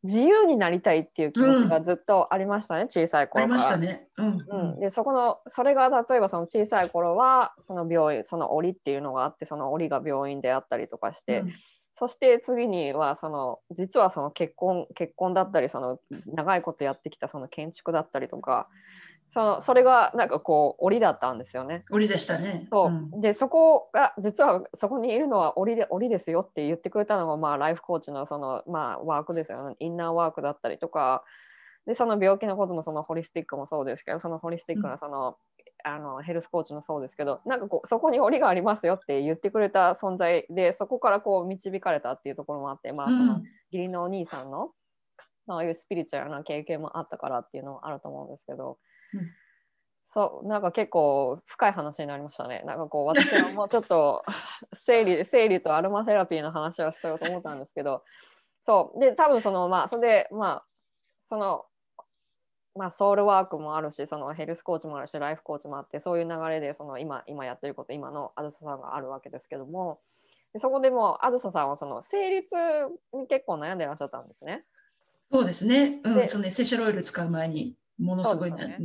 自由になりたいっていう気持ちがずっとありましたね、小さいあり頃から。ましたね。うん、うん、でそこのそれが例えばその小さい頃はその病院その檻っていうのがあってその檻が病院であったりとかして、うんそして次にはその実はその結婚結婚だったりその長いことやってきたその建築だったりとかそのそれがなんかこう檻だったんですよね。檻でしたね。そう。うん。でそこが実はそこにいるのは檻で檻ですよって言ってくれたのが、まあ、ライフコーチのその、まあ、ワークですよね。インナーワークだったりとか。でその病気のこともそのホリスティックもそうですけどそのホリスティックなその,、あのヘルスコーチもそうですけどなんかこうそこに檻がありますよって言ってくれた存在でそこからこう導かれたっていうところもあって、まあ、そのうん義理のお兄さんのそういうスピリチュアルな経験もあったからっていうのもあると思うんですけど、うんそうなんか結構深い話になりましたね。なんかこう私はもうちょっと 生理生理とアロマセラピーの話をしようと思ったんですけどそう。で多分そのまあそれでまあそのまあソウルワークもあるしそのヘルスコーチもあるしライフコーチもあってそういう流れでその今今やってること今のあずささんがあるわけですけどもでそこでもあずささんはその生理痛に結構悩んでらっしゃったんですね。そうですね。うでん、そのエッセンシャルオイル使う前にものすごいね。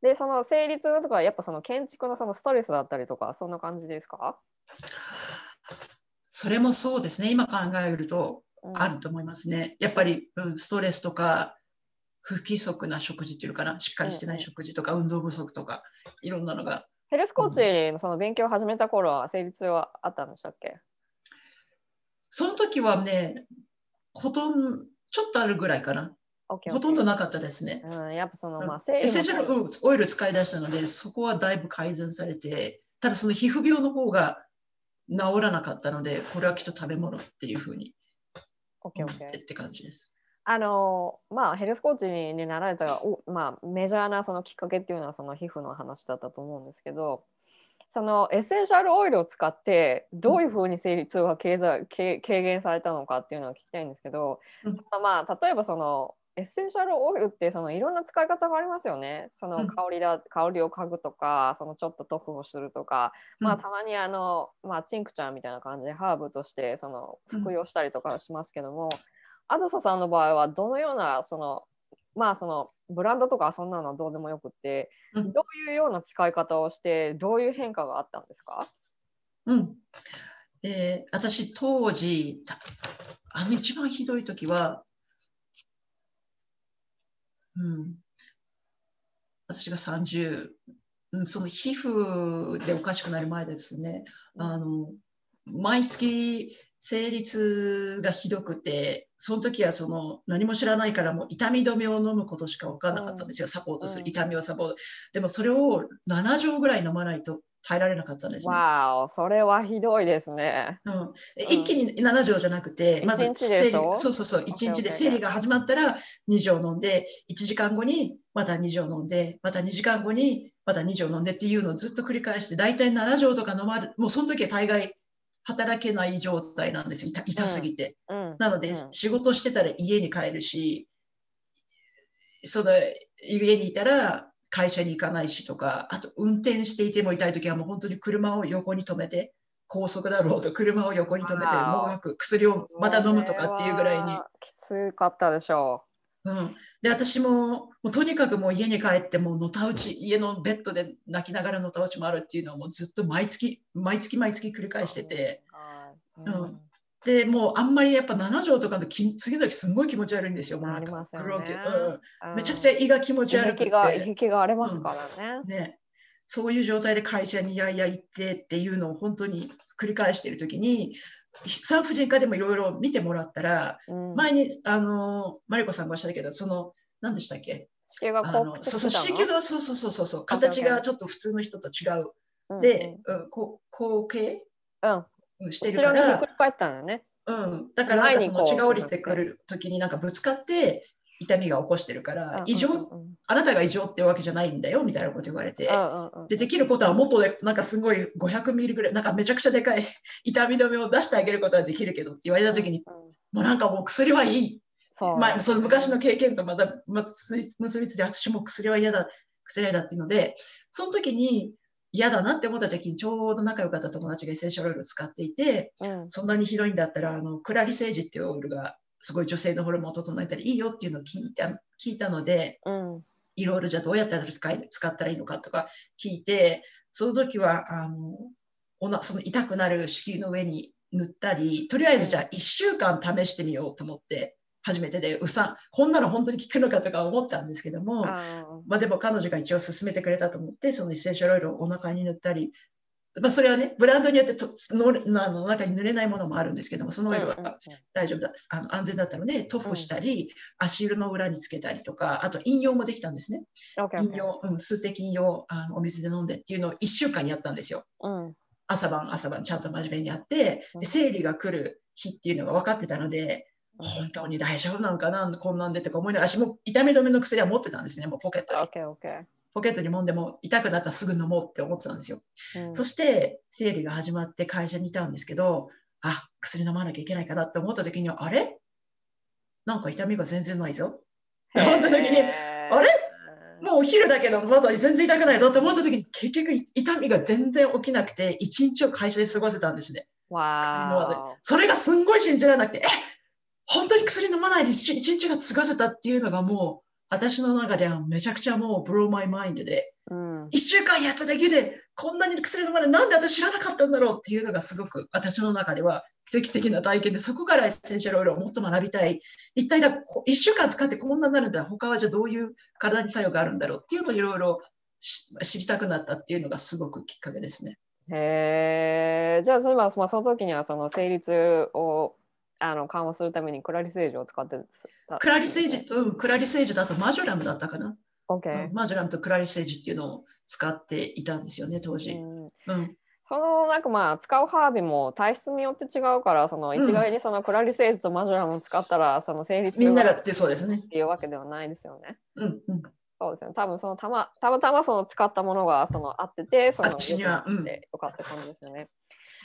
でその生理痛とかやっぱその建築のそのストレスだったりとかそんな感じですか、それもそうですね。今考えるとうんあると思いますね。やっぱり、うん、ストレスとか不規則な食事っていうのかな、しっかりしてない食事とか、運動不足とか、いろんなのが。ヘルスコーチのその勉強を始めた頃は生理痛はあったんでしたっけ？その時はね、ほとんど、ちょっとあるぐらいかな。ほとんどなかったですね。うん、やっぱその、うんまあ、エッセンシャルオイル使い出したので、そこはだいぶ改善されて、ただその皮膚病の方が治らなかったので、これはきっと食べ物っていうふうに思ってって感じです。あのまあヘルスコーチになられたお、まあ、メジャーなそのきっかけっていうのはその皮膚の話だったと思うんですけどそのエッセンシャルオイルを使ってどういうふうに生理痛が軽減軽軽減されたのかっていうのを聞きたいんですけど、うんまあ例えばそのエッセンシャルオイルってそのいろんな使い方がありますよね。そのうん。香りだ、香りを嗅ぐとか、そのちょっと塗布をするとか、まあうんたまにあの、まあチンクチャーみたいな感じでハーブとしてその服用したりとかしますけども、あずささんの場合はどのようなそのまあそのブランドとかそんなのはどうでもよくって、うん。どういうような使い方をしてどういう変化があったんですか？うん。えー私、当時、たあの一番ひどい時は、うん、私が30、うん、その皮膚でおかしくなる前ですね、あの、毎月生理痛がひどくて、その時はその何も知らないからもう痛み止めを飲むことしか分からなかったんですよ、サポートする、うん。痛みをサポート。でもそれを7錠ぐらい飲まないと耐えられなかったんですね。わおそれはひどいですね。うん、一気に7錠じゃなくて、まず一日で生理そうそうそう、1 OK 日で生理が始まったら2錠飲んで、1時間後にまた2錠飲んで、また2時間後にまた2錠飲んでっていうのをずっと繰り返して、大体7錠とか飲まれ、もうその時は大概働けない状態なんです。よ、痛痛すぎて。うん、なので、うん。仕事してたら家に帰るし、その家にいたら会社に行かないしとか、あと運転していても痛い時はもう本当に車を横に止めて、高速だろうと車を横に止めて、もがく薬をまた飲むとかっていうぐらいに。きつかったでしょう。ん、で私ももうとにかくもう家に帰ってもうのたうち家のベッドで泣きながらのたうちもあるっていうのをもうずっと毎月毎月毎月繰りう。返してて、はい、うんでもうあんまりやっぱ7錠とかのき次の日すごい気持ち悪いんですよ。もうなんか黒毛。うん。うん。めちゃくちゃ胃が気持ち悪くて、壁が荒れますからね。ね、そういう状態で会社にいやいや行ってっていうのを本当に繰り返している時に産婦人科でもいろいろ見てもらったら、うん。前にあのマリコさんがおっしゃったけど、その何でしたっけ？子宮がそうそう子宮のそうそうそうそう形がちょっと普通の人と違う。うんで、うん、こう後傾うん、うんしてるから。後ろにひっく、り返ったんだよね。うん、だからなんかその血が降りてくる時になんかぶつかって痛みが起こしてるから、異常、あなたが異常ってわけじゃないんだよみたいなこと言われて。でできることはもっとでなんかすごい500ミリぐらいなんかめちゃくちゃでかい痛み止めを出してあげることはできるけどって言われた時にうんもうなんかもう薬はいい。まあ、その昔の経験とまた結びついて私も薬は嫌だ薬は嫌だっていうのでその時に嫌だなって思った時にちょうど仲良かった友達がエッセンシャルオイルを使っていてうん。そんなにひどいんだったらあのクラリセージっていうオイルがすごい女性のホルモンを整えたらいいよっていうのを聞いた聞いたのでうん。いろいろじゃあどうやったら使い使ったらいいのかとか聞いてその時はあのおなその痛くなる子宮の上に塗ったりとりあえずじゃあ1週間試してみようと思って初めてでうさこんなの本当に効くのかとか思ったんですけども、あまあ、でも彼女が一応勧めてくれたと思ってそのエッセンシャルオイルをお腹に塗ったり、まあ、それはねブランドによってとのあの中に塗れないものもあるんですけどもそのオイルは大丈夫だあの安全だったので塗布したり、足裏の裏につけたりとかあと飲用もできたんですね。飲用、うん、数滴飲用あのお水で飲んでっていうのを1週間やったんですよ。うん。朝晩朝晩ちゃんと真面目にやってうん。で生理が来る日っていうのが分かってたので本当に大丈夫なのかなこんなんでとか思いながら私も痛み止めの薬は持ってたんですね。もうポケットに。オッケーオッケポケットに揉んでも痛くなったらすぐ飲もうって思ってたんですよ。ーうんそして生理が始まって会社にいたんですけどあ薬飲まなきゃいけないかなって思った時にあれ？なんか痛みが全然ないぞ。って思った時にあれ？もうお昼だけどまだ全然痛くないぞって思った時に結局痛みが全然起きなくて一日を会社で過ごせたんですね。薬飲まず。わそれがすんごい信じられなくて、え本当に薬飲まないで一一日が過ごせたっていうのがもう私の中ではめちゃくちゃもうブローマイマインドで、ーうん。一週間やっただけでこんなに薬飲まない。なんで私知らなかったんだろうっていうのがすごく私の中では奇跡的な体験でそこからエッセンシャルオイルをもっと学びたい。一体だこ一週間使ってこんなになるんだ。他はじゃあどういう体に作用があるんだろうっていうのをいろいろし知りたくなったっていうのがすごくきっかけですね。へえじゃあそういえばまあその時にはその生理痛をあの緩和するためにクラリセージを使ってたクラリセージと、うんクラリセージだとマジョラムだったかな、OK うんマジョラムとクラリセージっていうのを使っていたんですよね当時。うんうんそのなんかまあ使うハーブも体質によって違うからその一概にそのクラリセージとマジョラムを使ったらその生理痛がっみんながってそうですね。ていうわけではないですよね。うんうん、そうですね。多分そのたまたまたまその使ったものがその合っててそのよかった感じですよね。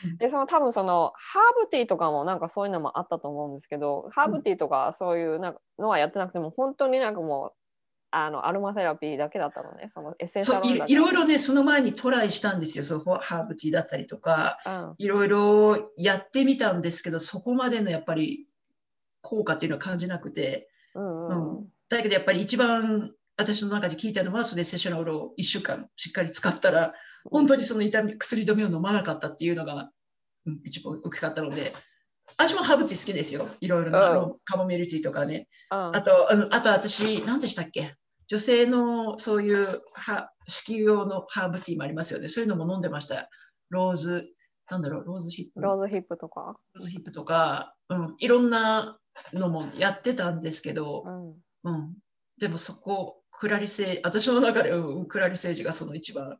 うん。でその多分そのハーブティーとかもなんかそういうのもあったと思うんですけどハーブティーとかそういうなんかのはやってなくても本当になんかもうあのアロマセラピーだけだったのね。そのエッセンシャルいろいろねその前にトライしたんですよ。そうハーブティーだったりとかうん。いろいろやってみたんですけどそこまでのやっぱり効果っていうのは感じなくて。うんうんうん。だけどやっぱり一番私の中で聞いたのはそれでセッショナルを1週間しっかり使ったら本当にその痛み薬止めを飲まなかったっていうのが、うん、一番大きかったので私もハーブティー好きですよ。いろいろな、うん。あのカモミールティーとかね。うん。あとあのあと私何でしたっけ？女性のそういうは子宮用のハーブティーもありますよね。そういうのも飲んでました。ローズなんだろうローズヒップ？ローズヒップとか。ローズヒップとか、うん、いろんなのもやってたんですけど、うん。うん、でもそこ、クラリセ私の中で、うん、クラリセージがその一番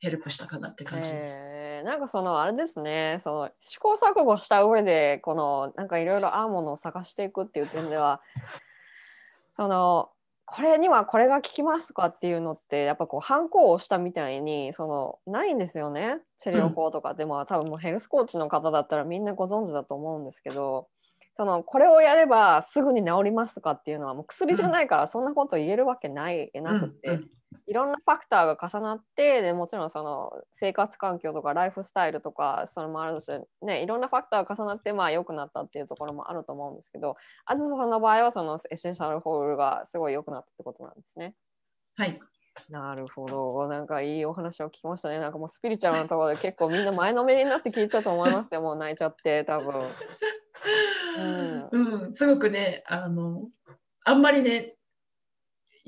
help したかなって感じです。えー。なんかそのあれですね。その試行錯誤した上でこのなんかいろいろ合うものを探していくっていう点では そのこれにはこれが効きますとかっていうのってやっぱこう反抗をしたみたいにそのないんですよね。治療法とかでも、多分もうヘルスコーチの方だったらみんなご存知だと思うんですけどそのこれをやればすぐに治りますとかっていうのはもう薬じゃないからそんなこと言えるわけないなくって。うんうんいろんなファクターが重なってでもちろんその生活環境とかライフスタイルとかそれもあるし、ね、いろんなファクターが重なってまあ良くなったっていうところもあると思うんですけどあずささんの場合はそのエッセンシャルホールがすごい良くなったってことなんですね。はい、なるほど。なんかいいお話を聞きましたね。なんかもうスピリチュアルなところで結構みんな前のめりになって聞いたと思いますよ。もう泣いちゃって多分。うん、すごくね、あの、あんまりね、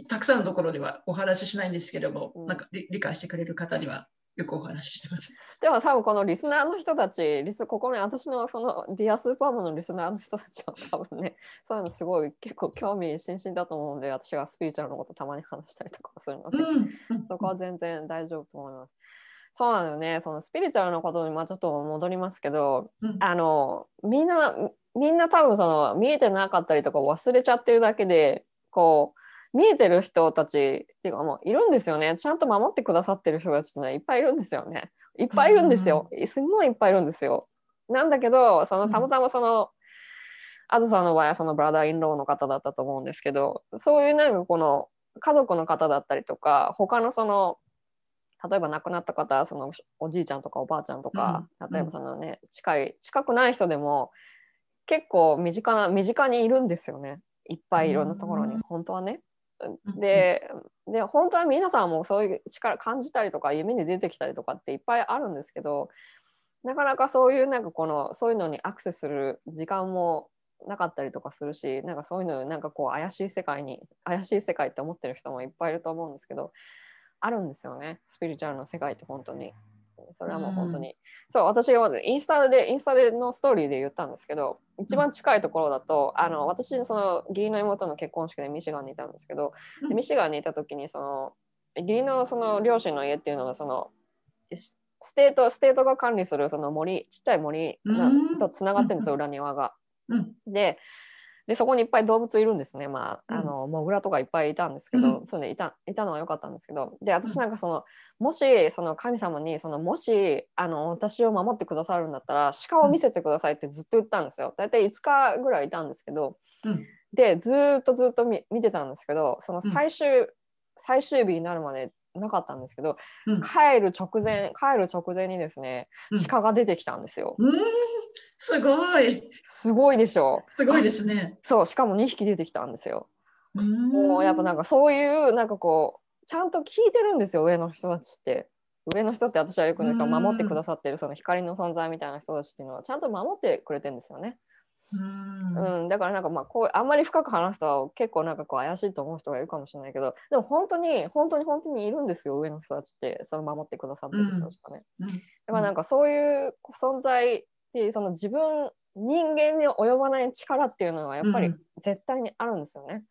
たくさんのところではお話ししないんですけども、うんなんか理理解してくれる方にはよくお話ししてます。でも多分このリスナーの人たち、リスここに私のそのディアスーパーマンのリスナーの人たちは多分ね、そういうのすごい結構興味津々だと思うので、私がスピリチュアルのことたまに話したりとかするので、うん、そこは全然大丈夫と思います。そうなのよね、そのスピリチュアルのことにまあちょっと戻りますけど、うんあのみんなみんな多分その見えてなかったりとか忘れちゃってるだけでこう見えてる人たちっていうかもういるんですよね。ちゃんと守ってくださってる人たちってねいっぱいいるんですよね。いっぱいいるんですよ。すんごいいっぱいいるんですよ。なんだけどそのたまたまその、あずさんの場合はそのブラダーインローの方だったと思うんですけどそういうなんかこの家族の方だったりとか他のその例えば亡くなった方そのおじいちゃんとかおばあちゃんとか、うん。例えばそのね近い近くない人でも結構身近な身近にいるんですよね。いっぱいいろんなところに、うん。本当はね。でで本当は皆さんもそういう力感じたりとか夢に出てきたりとかっていっぱいあるんですけどなかなかそういうなんかこのそういうのにアクセスする時間もなかったりとかするしなんかそういうのなんかこう怪しい世界に怪しい世界って思ってる人もいっぱいいると思うんですけどあるんですよね。スピリチュアルの世界って本当に。それはもう本当に、そう私がまずインスタでインスタでのストーリーで言ったんですけど一番近いところだとあの私その義理の妹の結婚式でミシガンにいたんですけどでうん。ミシガンにいた時にその義理のその両親の家っていうのがそのス state state が管理するその森ちっちゃい森とつながってるんですようん裏庭が。うん。ででそこにいっぱい動物いるんですね。まあうん。あのモグラとかいっぱいいたんですけど、うそうねいたいたのは良かったんですけど。で私うん。なんかそのもしその神様にそのもしあの私を守ってくださるんだったら鹿を見せてくださいってずっと言ったんですよ。大体5日ぐらいいたんですけど。うん。でずーっとずっと見見てたんですけどその最終、最終日になるまでなかったんですけどうん。帰る直前帰る直前にですねうん。鹿が出てきたんですよ、うんすごい。すごいでしょ。すごいですね。そうしかも2匹出てきたんですよ。ももうやっぱなんかそういうなんかこうちゃんと聞いてるんですよ上の人たちって。上の人って私はよくねそのうん。守ってくださってるその光の存在みたいな人たちっていうのはちゃんと守ってくれてるんですよね、うん。うん、だからなんかまあこうあんまり深く話すと結構なんかこう怪しいと思う人がいるかもしれないけどでも本当に本当に本当にいるんですよ上の人たちって。その守ってくださってる人たちがね、うん。だからなんかそういう存在でその自分人間に及ばない力っていうのはやっぱりうん絶対にあるんですよね。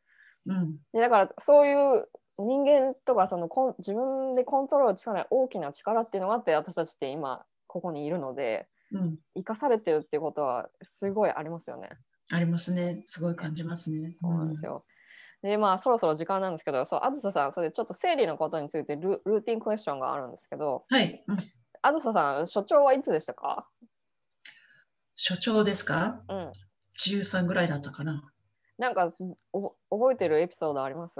うんでだからそういう人間とかそのコン自分でコントロール力大きな力っていうのがあって私たちって今ここにいるのでうん生かされてるっていうことはすごいありますよね。ありますね。すごい感じますね。そうなんですよ。でまあそろそろ時間なんですけどそうあずささんそれでちょっと生理のことについてルルーティンクエスチョンがあるんですけどうん。はい、うん。あずささん所長はいつでしたか、所長ですか？うん、?13 ぐらいだったかな。なんかお覚えてるエピソードあります？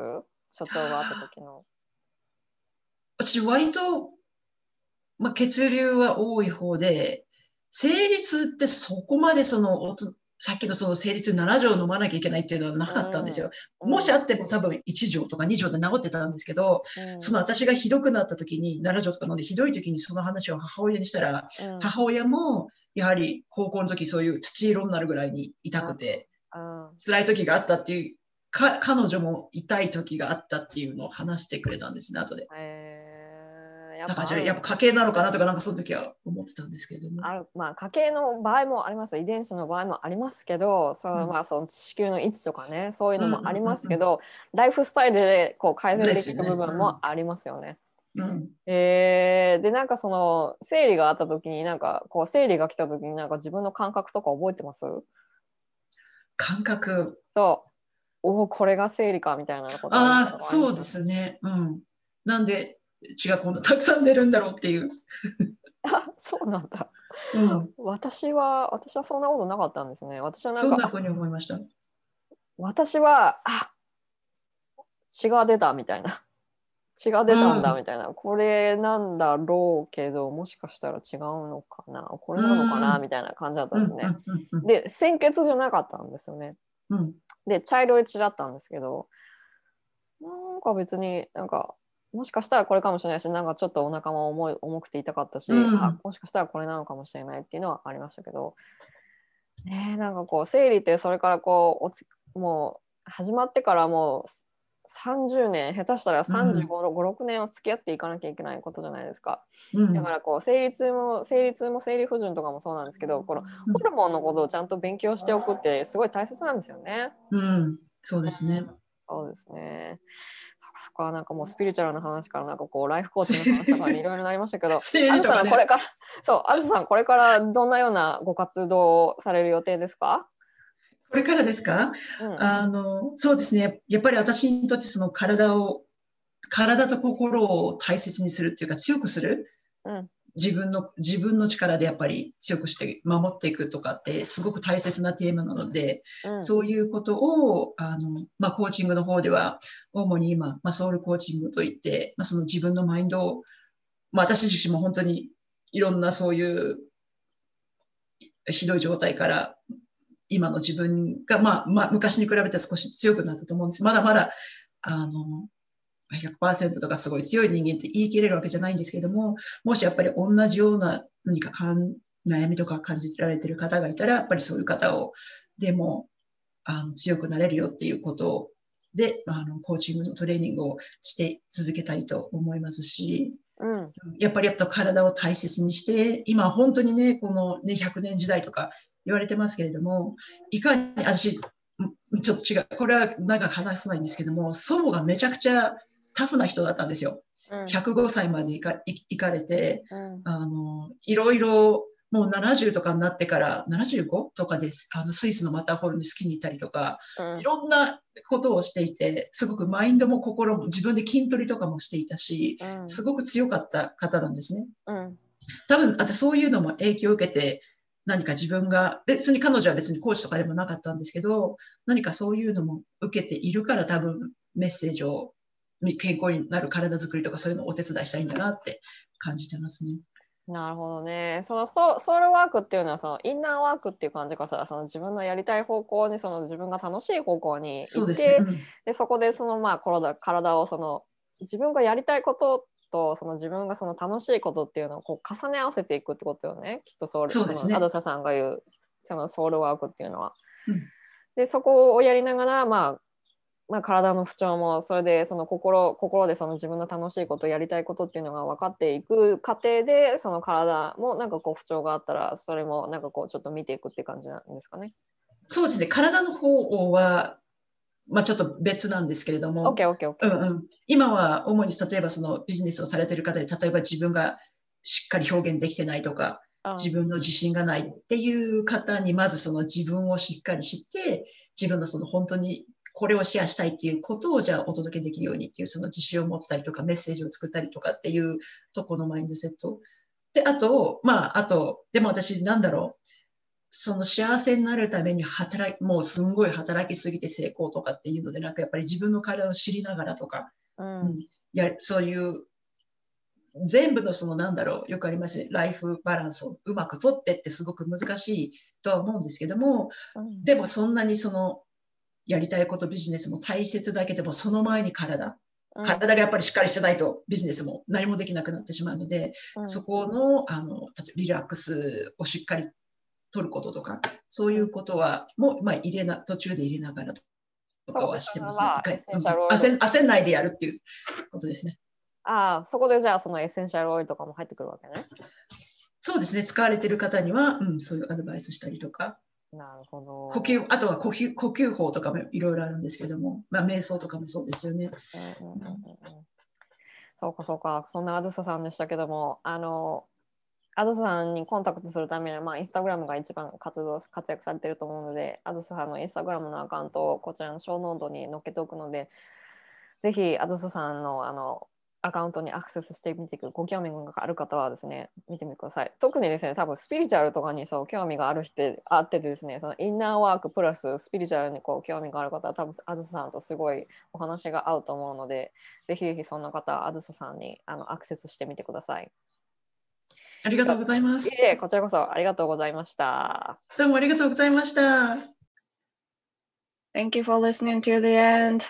所長があった時の。私、割と、まあ、血流は多い方で、生理痛ってそこまでその、さっきのその生理痛7錠飲まなきゃいけないっていうのはなかったんですよ。もしあっても多分1錠とか2錠で治ってたんですけど、うんその私がひどくなった時に、7錠とか飲んでひどい時にその話を母親にしたら、うん母親もやはり高校の時そういう土色になるぐらいに痛くて、うん辛い時があったっていう、か彼女も痛い時があったっていうのを話してくれたんですね、後で。えー。やだからじゃあやっぱ家系なのかなとか、なんかその時は思ってたんですけれども。ある。まあ家系の場合もあります。遺伝子の場合もありますけどその、うん。まあその子宮の位置とかねそういうのもありますけど、ライフスタイルでこう改善できる部分もありますよね。うん、えーでなんかその生理があった時になんかこう生理が来た時になんか自分の感覚とか覚えてます？感覚。とおおこれが生理かみたいなことああ、そうで。すね。うん。なんで血がこんなたくさん出るんだろうっていう。あそうなんだ。うん。私は私はそんなことなかったんですね。私はなんかそんなふうに思いました。私はあ血が出たみたいな血が出たんだみたいな、これなんだろうけどもしかしたら違うのかな。これなのかな、うん。みたいな感じだったうんんですね。うんうんで鮮血じゃなかったんですよね。うん。で茶色い血だったんですけどなんか別になんかもしかしたらこれかもしれないしなんかちょっとお腹も重い重くて痛かったし、うん。あもしかしたらこれなのかもしれないっていうのはありましたけど、ねえ、なんかこう生理ってそれからこうおつもう始まってからもう30年下手したら35、56年は付き合っていかなきゃいけないことじゃないですか。うんだからこう生理痛も生理痛も生理不順とかもそうなんですけどこのホルモンのことをちゃんと勉強しておくってすごい大切なんですよね。うん、そうですね。そうですね。そこはなんかもうスピリチュアルな話からなんかこうライフコーチの話とかにいろいろなりましたけど、生アルさ。んこれからそうアルさんこれからどんなようなご活動をされる予定ですか？これからですか？うんあの、そうですね。やっぱり私にとってその体を、体と心を大切にするっていうか強くする。うん自分の、自分の力でやっぱり強くして守っていくとかってすごく大切なテーマなので、うんそういうことを、あの、まあ、コーチングの方では、主に今、まあ、ソウルコーチングといって、まあ、その自分のマインドを、まあ、私自身も本当にいろんなそういうひどい状態から、今の自分が、まあ、まあ、昔に比べて少し強くなったと思うんです。まだまだ、あの、100%とかすごい強い人間って言い切れるわけじゃないんですけども、もしやっぱり同じような何かかん悩みとか感じられてる方がいたら、やっぱりそういう方を、でも、あの強くなれるよっていうことで、あのコーチングのトレーニングをして続けたいと思いますし、うんやっぱりやっぱ体を大切にして、今本当にね、この、ね、100年時代とか言われてますけれども、いかに私、んちょっと違う、これは長く話さないんですけども、祖母がめちゃくちゃタフな人だったんですよ。うん105歳まで行かい行かれて、うんあの、いろいろ、もう70とかになってから、75とかです。あの、スイスのマターホルンにスキーに行ったりとか、うんいろんなことをしていて、すごくマインドも心も自分で筋トレとかもしていたし、うんすごく強かった方なんですね。うん多分、あとそういうのも影響を受けて、何か自分が、別に彼女は別にコーチとかでもなかったんですけど、何かそういうのも受けているから多分メッセージを、健康になる体づくりとかそういうのをお手伝いしたいんだなって感じてますね。なるほどね。そのソソウルワークっていうのはそのインナーワークっていう感じかしらその自分のやりたい方向にその自分が楽しい方向に行ってそうですね。うんでそこでそのまあ体体をその自分がやりたいこととその自分がその楽しいことっていうのをこう重ね合わせていくってことよねきっとソウルそうですねのアドサさんが言うそのソウルワークっていうのは。うんでそこをやりながら、まあ、まあ体の不調もそれでその心心でその自分の楽しいことやりたいことっていうのが分かっていく過程でその体もなんかこう不調があったらそれもなんかこうちょっと見ていくって感じなんですかね。そうですね。体の方は、まあちょっと別なんですけれども。うんうん、今は主に例えばそのビジネスをされている方で、例えば自分がしっかり表現できてないとか、あ自分の自信がないっていう方にまずその自分をしっかり知って自分のその本当にこれをシェアしたいっていうことをじゃあお届けできるようにっていうその自信を持ったりとかメッセージを作ったりとかっていうとこのマインドセット。で、あと、まあ、あと、でも私なんだろう。その幸せになるために働き、もうすんごい働きすぎて成功とかっていうので、なんかやっぱり自分の体を知りながらとか、うん。うん。やそういう全部のそのなんだろうよくありますねライフバランスをうまくとってってすごく難しいとは思うんですけどもうん。でもそんなにそのやりたいことビジネスも大切だけどもその前に体。うん。体がやっぱりしっかりしてないとビジネスも何もできなくなってしまうので、うん。そこのあの例えばリラックスをしっかり取ることとかそういうことはもう、まあ、入れな途中で入れながらとかはしてますね焦ん焦んないでやるっていうことですね。ああそこでじゃあそのエッセンシャルオイルとかも入ってくるわけね。そうですね、使われている方には、うん、そういうアドバイスしたりとか、なるほど。呼吸、あとは呼吸呼吸法とかもいろいろあるんですけども、まあ、瞑想とかもそうですよね。うんうんうんうんそうかそうか、そんなあずささんでしたけども、あの、あずささんにコンタクトするためには、まあ、インスタグラムが一番活動、活躍されてると思うので、あずささんのインスタグラムのアカウントをこちらのショーノートに載っけておくので、ぜひあずささんのあのアカウントにアクセスしてみてくご興味がある方はですね、見てみてください。特にですね、多分スピリチュアルとかにそう興味がある人あってですね、そのインナーワークプラススピリチュアルにこう興味がある方は多分あずささんとすごいお話が合うと思うので、ぜひぜひそんな方はあずささんにあのアクセスしてみてください。ありがとうございますい。えこちらこそありがとうございました。どうもありがとうございました。Thank you for listening to the end.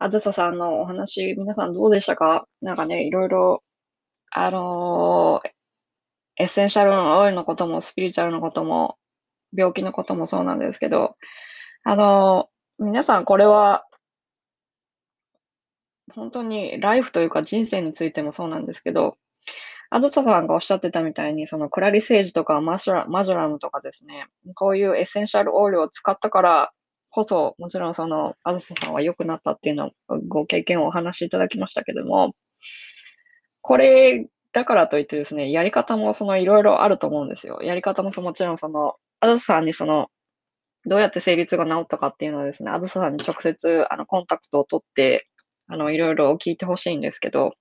あずささんのお話、皆さんどうでしたか？なんかね、いろいろ、あのーエッセンシャルのオイルのことも、スピリチュアルのことも、病気のこともそうなんですけど、あのー皆さんこれは、本当にライフというか人生についてもそうなんですけど、あずささんがおっしゃってたみたいに、そのクラリセージとかマジュラマジュラムとかですね、こういうエッセンシャルオイルを使ったからこそ、もちろんその、あずささんは良くなったっていうのをご経験をお話しいただきましたけども、これだからといってですね、やり方もそのいろいろあると思うんですよ。やり方もそもちろんその、あずささんにその、どうやって生理痛が治ったかっていうのはですね、あずささんに直接あのコンタクトを取って、あの、いろいろ聞いてほしいんですけど、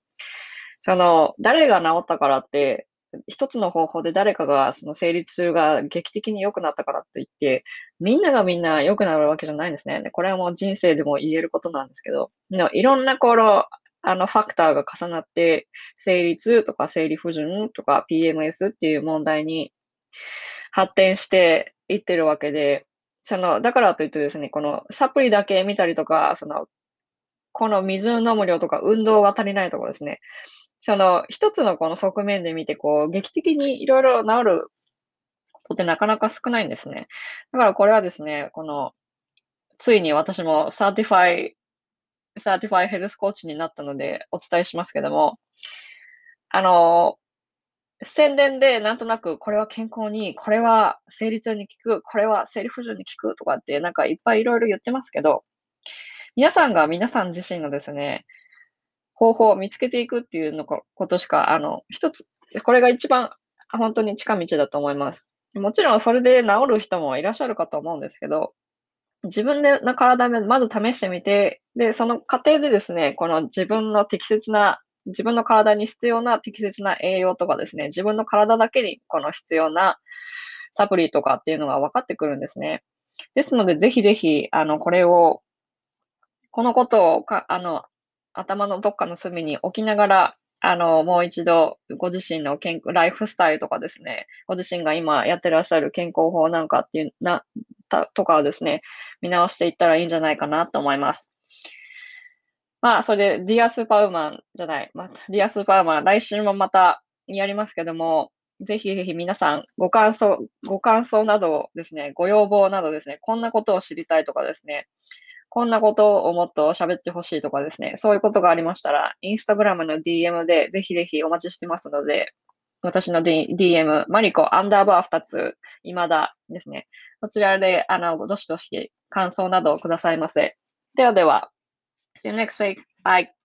その、誰が治ったからって、一つの方法で誰かがその生理痛が劇的に良くなったからって言って、みんながみんな良くなるわけじゃないんですね。でこれはもう人生でも言えることなんですけど、いろんなこの、あのファクターが重なって、生理痛とか生理不順とか PMS っていう問題に発展していってるわけで、その、だからといってですね、このサプリだけ見たりとか、その、この水飲む量とか運動が足りないとこですね。その、一つのこの側面で見て、こう、劇的にいろいろ治ることってなかなか少ないんですね。だからこれはですね、この、ついに私も certified、certified health coach になったのでお伝えしますけども、あの、宣伝でなんとなくこれは健康に、これは生理痛に効く、これは生理不順に効くとかってなんかいっぱいいろいろ言ってますけど、皆さんが皆さん自身のですね、方法を見つけていくっていうのことしか、あの、一つ、これが一番本当に近道だと思います。もちろんそれで治る人もいらっしゃるかと思うんですけど、自分での体でまず試してみて、で、その過程でですね、この自分の適切な、自分の体に必要な適切な栄養とかですね、自分の体だけにこの必要なサプリとかっていうのが分かってくるんですね。ですので、ぜひぜひ、あの、これを、このことをか、あの、頭のどっかの隅に置きながら、あの、もう一度、ご自身の健ライフスタイルとかですね、ご自身が今やってらっしゃる健康法なんかっていう、な、たとかをですね、見直していったらいいんじゃないかなと思います。まあ、それで、ディアスーパーウーマンじゃない、また、ディアスーパーウーマン、来週もまたやりますけども、ぜひぜひ皆さん、ご感想、ご感想などですね、ご要望などですね、こんなことを知りたいとかですね、こんなことをもっと喋ってほしいとかですね、そういうことがありましたら、インスタグラムの DM でぜひぜひお待ちしてますので、私の、D、DM、マリコアンダーバー2つ、未だですね。そちらで、あの、どしどし感想などをくださいませ。ではでは、See you next week. Bye.